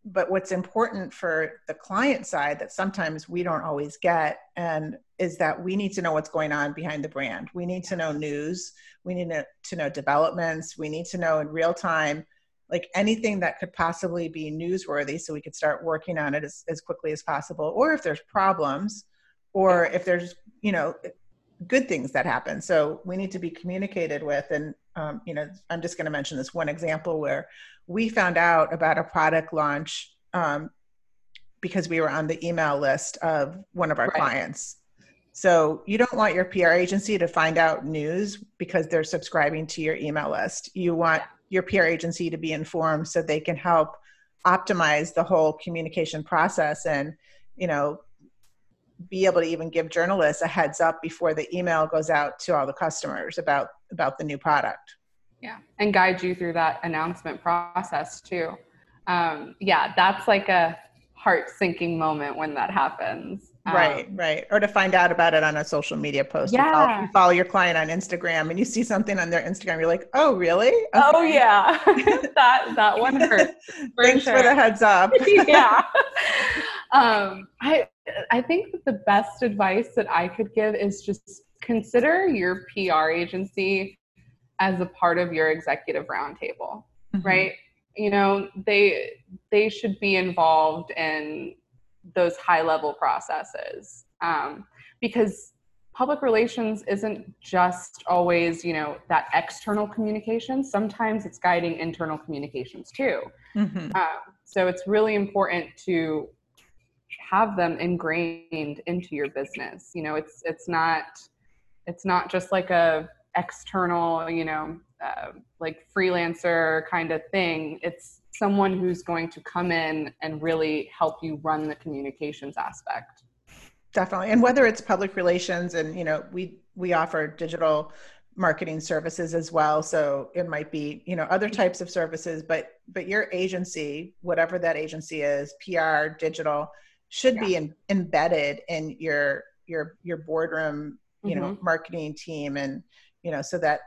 but what's important for the client side that sometimes we don't always get and is that we need to know what's going on behind the brand. We need to know news. We need to know developments. We need to know in real time like anything that could possibly be newsworthy so we could start working on it as, as quickly as possible. Or if there's problems or if there's you know good things that happen. So we need to be communicated with. And um, you know i'm just going to mention this one example where we found out about a product launch um, because we were on the email list of one of our right. clients. So you don't want your PR agency to find out news because they're subscribing to your email list. You want your PR agency to be informed so they can help optimize the whole communication process and, you know, be able to even give journalists a heads up before the email goes out to all the customers about about the new product yeah. and guide you through that announcement process too. Um, yeah that's like a heart sinking moment when that happens. Um, right. Right or to find out about it on a social media post. Yeah. you, follow, you follow your client on instagram and you see something on their instagram you're like oh really? Okay. oh yeah. That that one hurts for thanks sure. for the heads up. Yeah. Um, i i think that the best advice that i could give is just consider your pr agency as a part of your executive roundtable, mm-hmm. right? You know, they they should be involved in those high level processes um, because public relations isn't just always you know that external communication sometimes it's guiding internal communications too mm-hmm. um, so it's really important to have them ingrained into your business you know it's it's not it's not just like a external, you know, uh, like freelancer kind of thing. It's someone who's going to come in and really help you run the communications aspect. Definitely. And whether it's public relations and, you know, we, we offer digital marketing services as well. So it might be, you know, other types of services, but, but your agency, whatever that agency is, PR, digital, should yeah. be in, embedded in your, your, your boardroom, you mm-hmm. know, marketing team and, you know, so that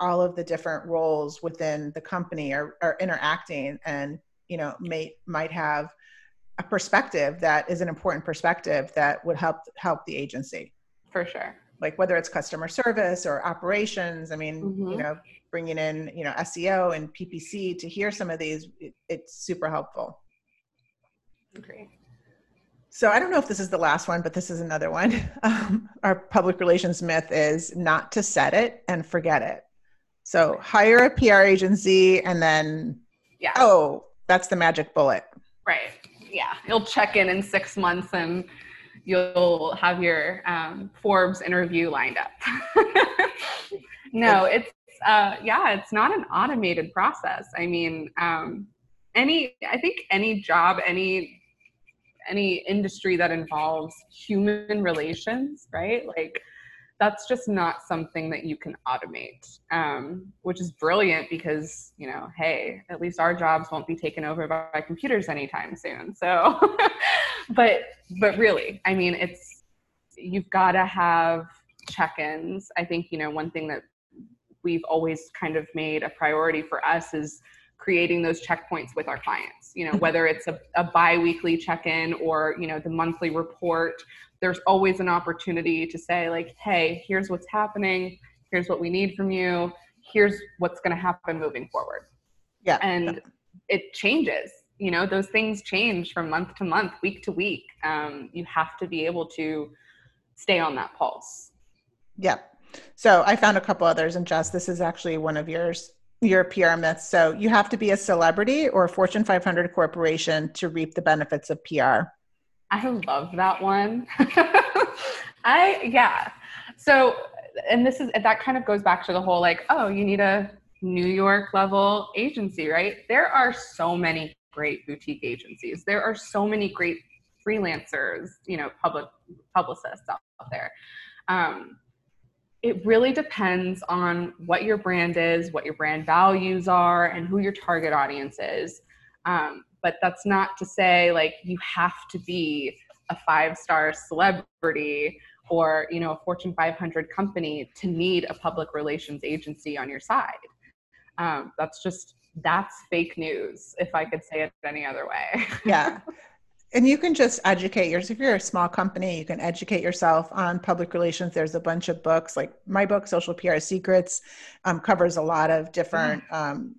all of the different roles within the company are, are interacting and, you know, may, might have a perspective that is an important perspective that would help help the agency. For sure. like whether it's customer service or operations i mean mm-hmm. you know bringing in you know seo and ppc to hear some of these it, it's super helpful great so i don't know if this is the last one but this is another one. Um, our public relations myth is not to set it and forget it. So hire a pr agency and then yeah. oh that's the magic bullet. Right. Yeah. You'll check in in six months and you'll have your um, Forbes interview lined up. no, it's uh, yeah, it's not an automated process. I mean, um, any I think any job, any any industry that involves human relations, right? Like that's just not something that you can automate, um, which is brilliant because, you know, hey, at least our jobs won't be taken over by, computers anytime soon. So, but, but really, I mean, it's, you've got to have check-ins. I think, you know, one thing that we've always kind of made a priority for us is creating those checkpoints with our clients. You know mm-hmm. whether it's a, a bi-weekly check-in or you know the monthly report there's always an opportunity to say like hey here's what's happening. Here's what we need from you. Here's what's going to happen moving forward. Yeah and it changes. You know those things change from month to month week to week. Um, you have to be able to stay on that pulse. Yeah. So i found a couple others and just this is actually one of yours your pr myths so you have to be a celebrity or a fortune 500 corporation to reap the benefits of pr I love that one. I yeah. So and this is that kind of goes back to the whole like, oh, you need a New York level agency, right? There are so many great boutique agencies. There are so many great freelancers, you know, public publicists out there. Um, it really depends on what your brand is, what your brand values are, and who your target audience is. Um, but that's not to say like you have to be a five star celebrity or you know a fortune 500 company to need a public relations agency on your side. Um, that's just that's fake news if i could say it any other way. Yeah and you can just educate yourself if you're a small company you can educate yourself on public relations there's a bunch of books like my book social pr secrets um, covers a lot of different um,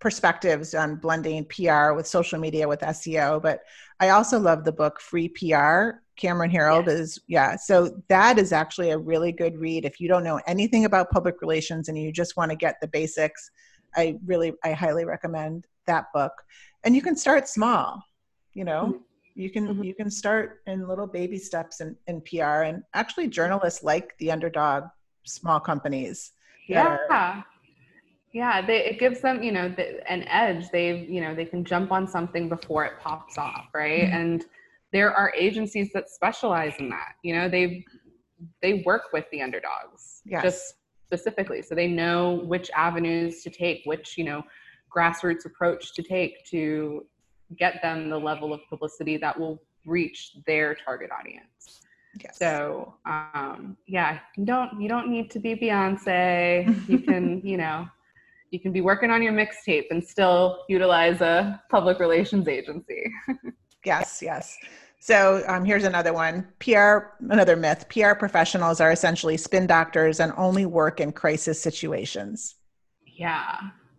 perspectives on blending PR with social media with SEO. But I also love the book Free PR. Cameron Herold yes. is, yeah. So that is actually a really good read. If you don't know anything about public relations and you just want to get the basics, I really, I highly recommend that book. And you can start small, you know. You can mm-hmm. you can start in little baby steps in, in PR and actually journalists like the underdog small companies. Yeah. Are, yeah they, it gives them you know the, an edge they've you know they can jump on something before it pops off right mm-hmm. and there are agencies that specialize in that you know they they work with the underdogs yes. just specifically so they know which avenues to take which you know grassroots approach to take to get them the level of publicity that will reach their target audience yes. so um yeah you don't you don't need to be beyonce you can you know you can be working on your mixtape and still utilize a public relations agency. yes, yes. So um, here's another one. PR, another myth. PR professionals are essentially spin doctors and only work in crisis situations. Yeah.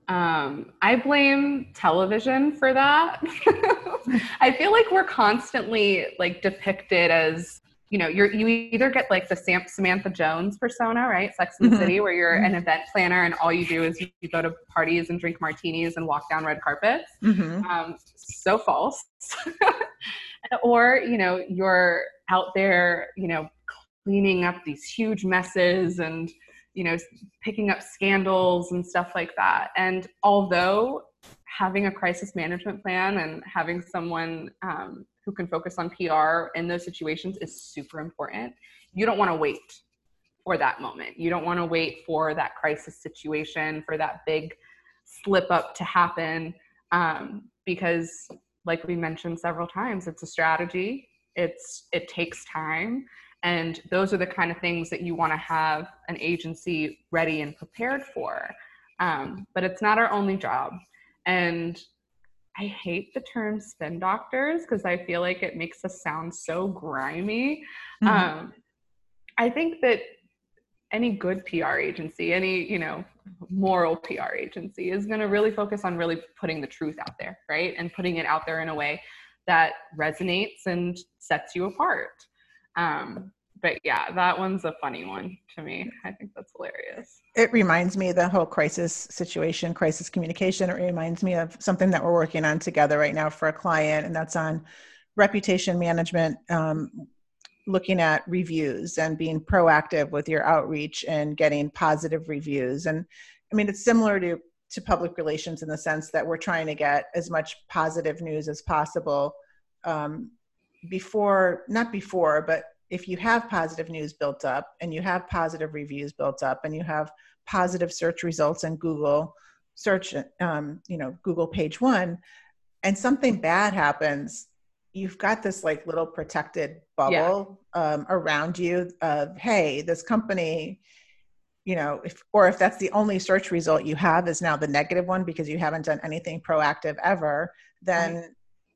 Um, I blame television for that. I feel like we're constantly like depicted as you know, you're you either get like the Sam, Samantha Jones persona, right? Sex and the mm-hmm. City, where you're an mm-hmm. event planner and all you do is you go to parties and drink martinis and walk down red carpets. Mm-hmm. Um, so false. or you know, you're out there, you know, cleaning up these huge messes and you know, picking up scandals and stuff like that. And although having a crisis management plan and having someone um, who can focus on PR in those situations is super important. You don't want to wait for that moment. You don't want to wait for that crisis situation, for that big slip up to happen. Um, because, like we mentioned several times, it's a strategy. It's it takes time, and those are the kind of things that you want to have an agency ready and prepared for. Um, but it's not our only job, and I hate the term spin doctors because I feel like it makes us sound so grimy. Mm-hmm. Um, I think that any good PR agency, any, you know, moral PR agency is going to really focus on really putting the truth out there, right? And putting it out there in a way that resonates and sets you apart. Um, but yeah, that one's a funny one to me. I think that's hilarious. It reminds me the whole crisis situation, crisis communication. It reminds me of something that we're working on together right now for a client, and that's on reputation management. Um, looking at reviews and being proactive with your outreach and getting positive reviews and i mean it's similar to to public relations in the sense that we're trying to get as much positive news as possible um, before not before but if you have positive news built up and you have positive reviews built up and you have positive search results in google search um, you know google page one and something bad happens you've got this like little protected bubble yeah. um, around you of hey this company you know if or if that's the only search result you have is now the negative one because you haven't done anything proactive ever then right.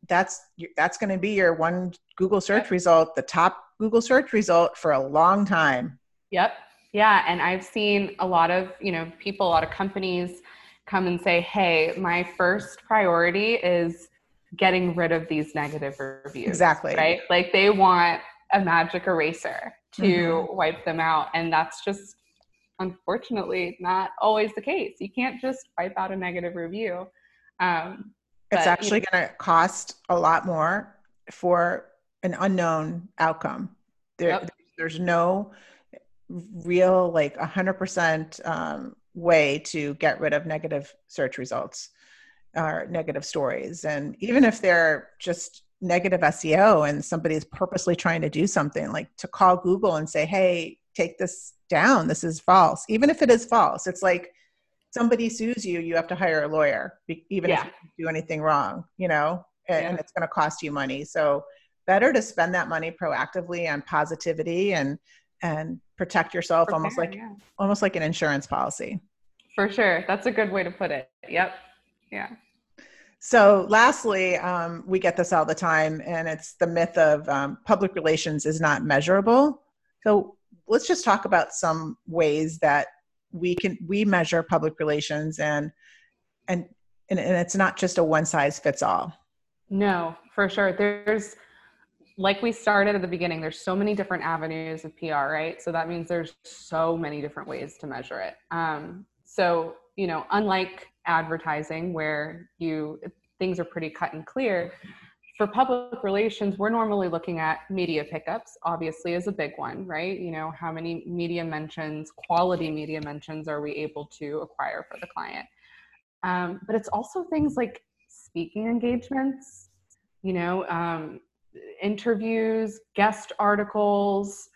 That's that's going to be your one google search yep. result the top google search result for a long time yep yeah and i've seen a lot of you know people a lot of companies come and say hey my first priority is getting rid of these negative reviews. Exactly. Right? Like they want a magic eraser to mm-hmm. wipe them out. And that's just unfortunately not always the case. You can't just wipe out a negative review. Um, it's actually you know, going to cost a lot more for an unknown outcome. There, yep. There's no real, like 100% um, way to get rid of negative search results are negative stories. And even if they're just negative SEO and somebody's purposely trying to do something, like to call Google and say, hey, take this down, this is false. Even if it is false, it's like somebody sues you, you have to hire a lawyer, even yeah. if you do anything wrong, you know, and, yeah. and it's going to cost you money. So better to spend that money proactively on positivity and and protect yourself Prepare, almost like yeah. almost like an insurance policy. For sure. That's a good way to put it. Yep. Yeah. So, lastly, um, we get this all the time, and it's the myth of um, public relations is not measurable. So, let's just talk about some ways that we can we measure public relations, and and and, and it's not just a one size fits all. No, for sure. There's like we started at the beginning. There's so many different avenues of PR, right? So that means there's so many different ways to measure it. Um, so you know, unlike advertising where you things are pretty cut and clear for public relations we're normally looking at media pickups obviously is a big one right you know how many media mentions quality media mentions are we able to acquire for the client um, but it's also things like speaking engagements you know um, interviews guest articles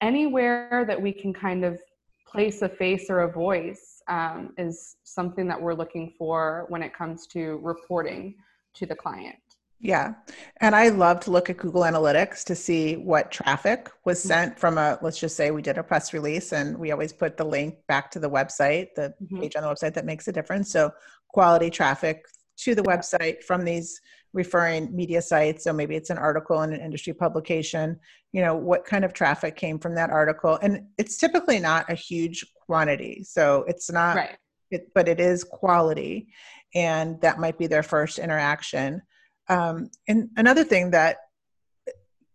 anywhere that we can kind of place a face or a voice um, is something that we're looking for when it comes to reporting to the client. Yeah. And I love to look at Google Analytics to see what traffic was mm-hmm. sent from a, let's just say we did a press release and we always put the link back to the website, the mm-hmm. page on the website that makes a difference. So quality traffic to the website from these referring media sites so maybe it's an article in an industry publication you know what kind of traffic came from that article and it's typically not a huge quantity so it's not right. it, but it is quality and that might be their first interaction um, and another thing that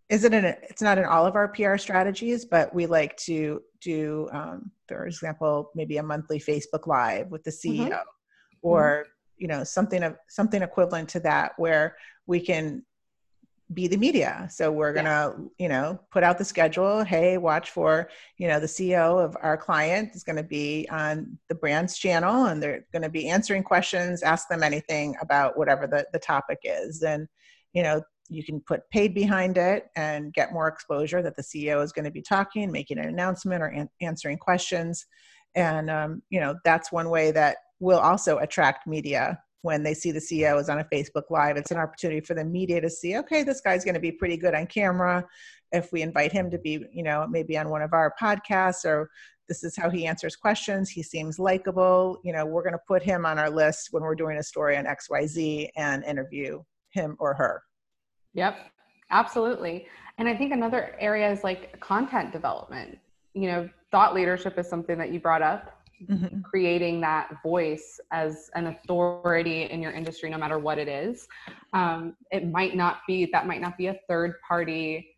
isn't in it's not in all of our pr strategies but we like to do um, for example maybe a monthly facebook live with the ceo mm-hmm. or mm-hmm you know something of something equivalent to that where we can be the media. So we're going to yeah. you know put out the schedule. Hey watch for you know the ceo of our client is going to be on the brand's channel and they're going to be answering questions ask them anything about whatever the, the topic is. And you know you can put paid behind it and get more exposure that the ceo is going to be talking making an announcement or an- answering questions. And um, you know that's one way that will also attract media when they see the CEO is on a Facebook Live. It's an opportunity for the media to see, okay, this guy's going to be pretty good on camera. If we invite him to be, you know, maybe on one of our podcasts or this is how he answers questions. He seems likable. You know, we're going to put him on our list when we're doing a story on XYZ and interview him or her. Yep, absolutely. And I think another area is like content development you know, thought leadership is something that you brought up. Mhm. Creating that voice as an authority in your industry, no matter what it is. Um, it might not be that might not be a third party,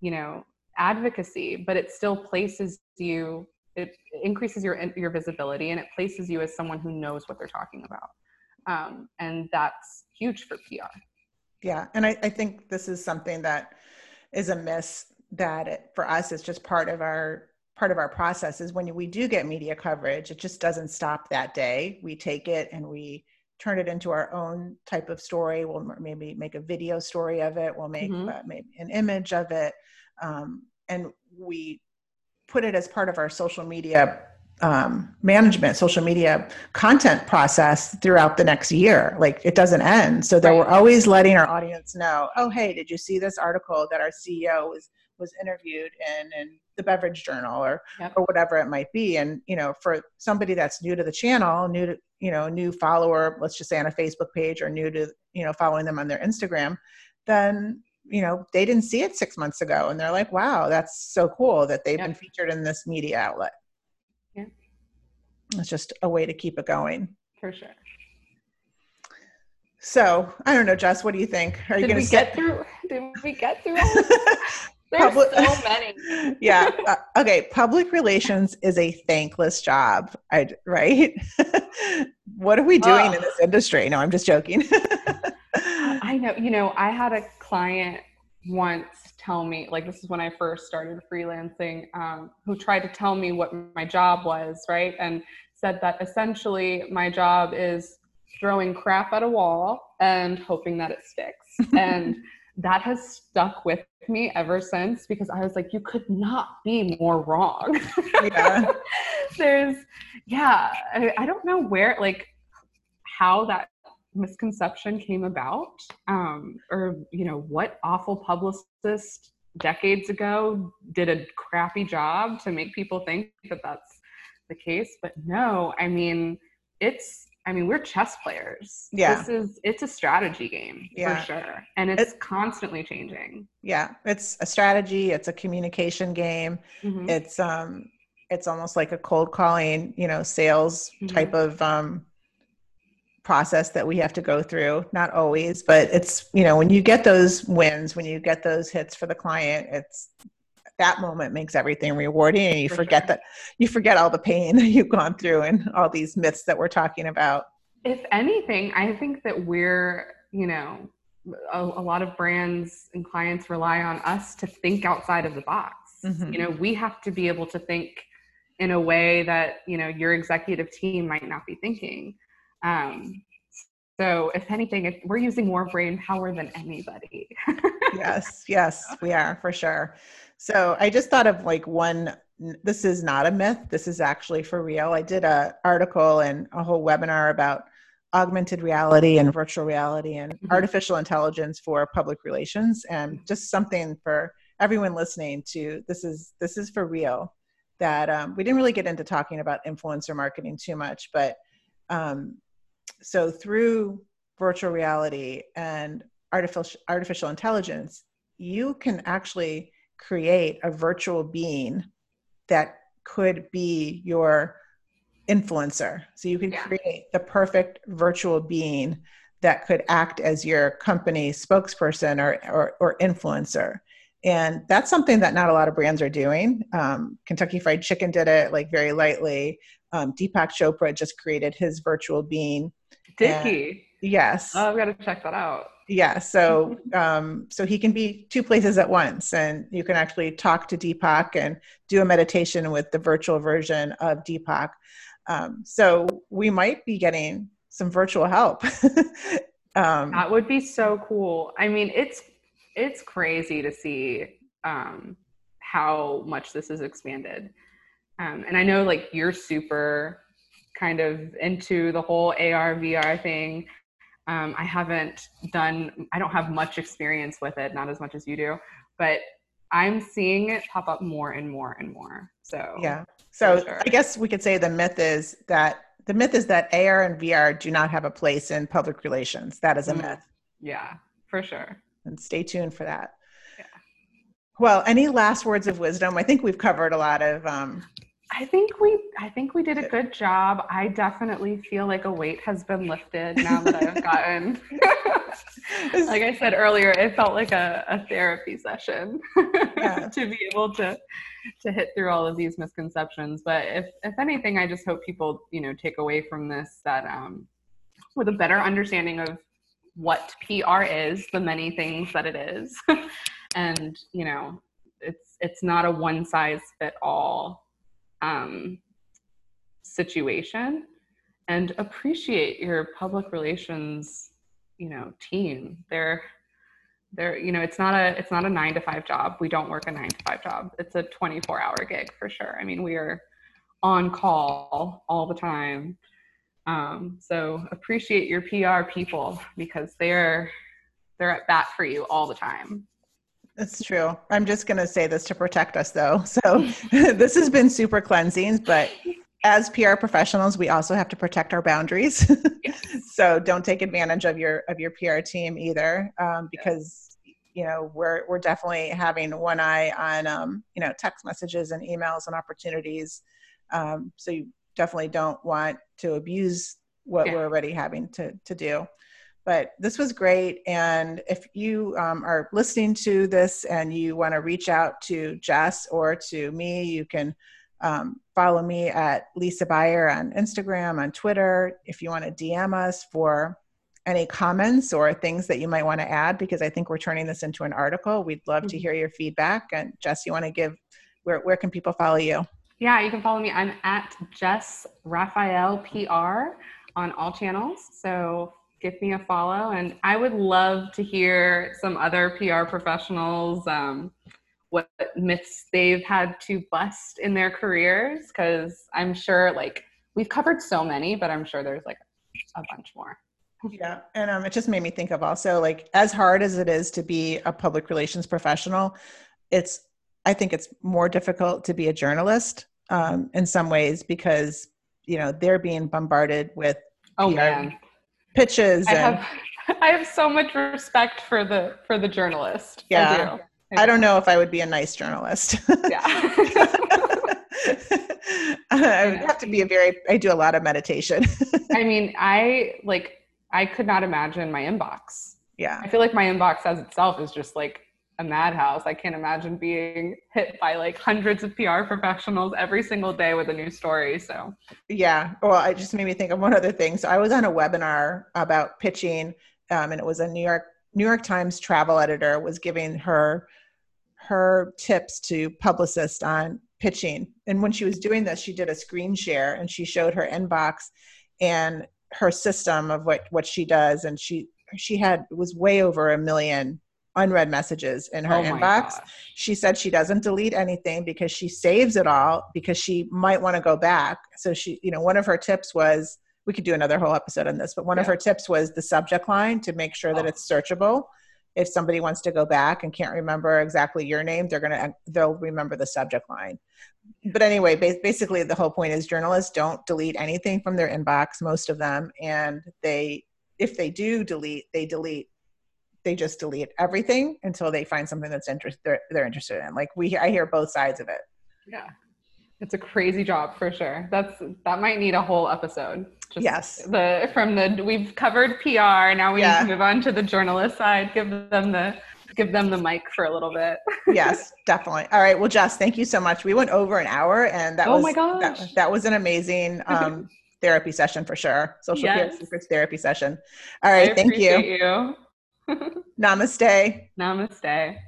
you know, advocacy, but it still places you. It increases your your visibility and it places you as someone who knows what they're talking about, um, and that's huge for PR. Yeah, and I, I think this is something that is a miss that it, for us is just part of our part of our process is when we do get media coverage it just doesn't stop that day. We take it and we turn it into our own type of story. We'll maybe make a video story of it. We'll make Mhm. uh, maybe an image of it. Um, and we put it as part of our social media um, management social media content process throughout the next year. Like it doesn't end. So that Right. we're always letting our audience know oh hey did you see this article that our ceo was was interviewed in in the beverage journal or Yep. or whatever it might be and you know for somebody that's new to the channel new to you know new follower let's just say on a facebook page or new to you know following them on their instagram then you know they didn't see it six months ago and they're like wow that's so cool that they've Yep. been featured in this media outlet Yeah. it's just a way to keep it going For sure. so i don't know jess what do you think are you Did going we to get through? Did we get through? There's Public- so many. yeah. Uh, okay. Public relations is a thankless job. I right. what are we doing in this industry? No, I'm just joking. I know. You know, I had a client once tell me, like, this is when I first started freelancing, um, who tried to tell me what my job was, right? And said that essentially my job is throwing crap at a wall and hoping that it sticks. and that has stuck with me ever since because I was like, you could not be more wrong. yeah. There's, yeah, I, I don't know where, like, how that misconception came about um, or you know what awful publicist decades ago did a crappy job to make people think that that's the case but no i mean it's i mean we're chess players Yeah. this is it's a strategy game Yeah. for sure and it's constantly changing Yeah. It's a strategy. It's a communication game. Mhm. It's um. It's almost like a cold calling, you know, sales type of um process that we have to go through not always but it's you know when you get those wins when you get those hits for the client it's that moment makes everything rewarding and you For forget sure. that you forget all the pain that you've gone through and all these myths that we're talking about if anything, I think that we're, you know, a, a lot of brands and clients rely on us to think outside of the box. Mhm. You know, we have to be able to think in a way that, you know, your executive team might not be thinking. Um, so, if anything, if we're using more brain power than anybody. yes yes we are for sure so i just thought of like one this is not a myth this is actually for real i did a article and a whole webinar about augmented reality and virtual reality and Mhm. artificial intelligence for public relations and just something for everyone listening to this is this is for real that um, we didn't really get into talking about influencer marketing too much but um, so through virtual reality and artificial artificial intelligence you can actually create a virtual being that could be your influencer. So you can Yeah. create the perfect virtual being that could act as your company spokesperson or, or, or influencer. And that's something that not a lot of brands are doing. Um, kentucky fried chicken did it like very lightly. Um, deepak chopra just created his virtual being. Did he? Yes Oh, I've got to check that out. yeah so um, so he can be two places at once and you can actually talk to deepak and do a meditation with the virtual version of deepak um, so we might be getting some virtual help um, That would be so cool. I mean, it's it's crazy to see um, how much this has expanded. Um, and I know like you're super kind of into the whole AR VR thing. Um, I haven't done. I don't have much experience with it, not as much as you do, but I'm seeing it pop up more and more and more. So yeah so sure. i guess we could say the myth is that the myth is that ar and vr do not have a place in public relations that is a Mm. myth yeah, for sure. and stay tuned for that Well, any last words of wisdom? I think we've covered a lot of um, I think we I think we did a good job. I definitely feel like a weight has been lifted now that I've gotten like I said earlier, it felt like a, a therapy session yeah. to be able to to hit through all of these misconceptions. But if if anything, I just hope people, you know, take away from this that um with a better understanding of what PR is, the many things that it is. and, you know, it's it's not a one size fit all um, situation and appreciate your public relations you know team. They're they're you know it's not a it's not a nine to five job. We don't work a nine to five job. It's a 24 hour gig for sure. I mean we are on call all the time. Um, so appreciate your pr people because they're they're at bat for you all the time it's true. I'm just going to say this to protect us, though. So this has been super cleansing, but as PR professionals, we also have to protect our boundaries. Yes. so don't take advantage of your of your PR team either, um, because you know we're we're definitely having one eye on um, you know text messages and emails and opportunities. Um, so you definitely don't want to abuse what yeah. we're already having to to do but this was great. And if you um, are listening to this and you want to reach out to Jess or to me, you can um, follow me at Lisa Buyer on Instagram, on Twitter. If you want to DM us for any comments or things that you might want to add, because I think we're turning this into an article, we'd love to mm-hmm. hear your feedback. And Jess, you want to give where where can people follow you? Yeah, you can follow me. I'm at Jess Raphael PR on all channels. So give me a follow. And I would love to hear some other PR professionals, um, what myths they've had to bust in their careers. Cause I'm sure like we've covered so many, but I'm sure there's like a bunch more. Yeah. And um, it just made me think of also like as hard as it is to be a public relations professional, it's, I think it's more difficult to be a journalist um, in some ways because, you know, they're being bombarded with Oh PR, man pitches. I and, have I have so much respect for the for the journalist. Yeah. I, do. I don't know if I would be a nice journalist. Yeah. I would have to be a very I do a lot of meditation. I mean, I like I could not imagine my inbox. Yeah. I feel like my inbox as itself is just like a madhouse. I can't imagine being hit by like hundreds of PR professionals every single day with a new story. So, yeah. Well, it just made me think of one other thing. So, I was on a webinar about pitching, um, and it was a New York New York Times travel editor was giving her her tips to publicists on pitching. And when she was doing this, she did a screen share and she showed her inbox and her system of what what she does, and she she had was way over a million unread messages in her oh inbox. She said she doesn't delete anything because she saves it all because she might want to go back. So she, you know, one of her tips was we could do another whole episode on this, but one yeah. of her tips was the subject line to make sure that oh. it's searchable. If somebody wants to go back and can't remember exactly your name, they're going to they'll remember the subject line. But anyway, basically the whole point is journalists don't delete anything from their inbox, most of them, and they if they do delete, they delete they just delete everything until they find something that's interest they're, they're interested in. Like we, I hear both sides of it. Yeah, it's a crazy job for sure. That's that might need a whole episode. Just yes. The from the we've covered PR. Now we yeah. need to move on to the journalist side. Give them the give them the mic for a little bit. yes, definitely. All right. Well, Jess, thank you so much. We went over an hour, and that oh was my gosh. That, that was an amazing. Um, therapy session for sure. Social yes. secrets therapy session. All right, I thank you. you. Namaste. Namaste.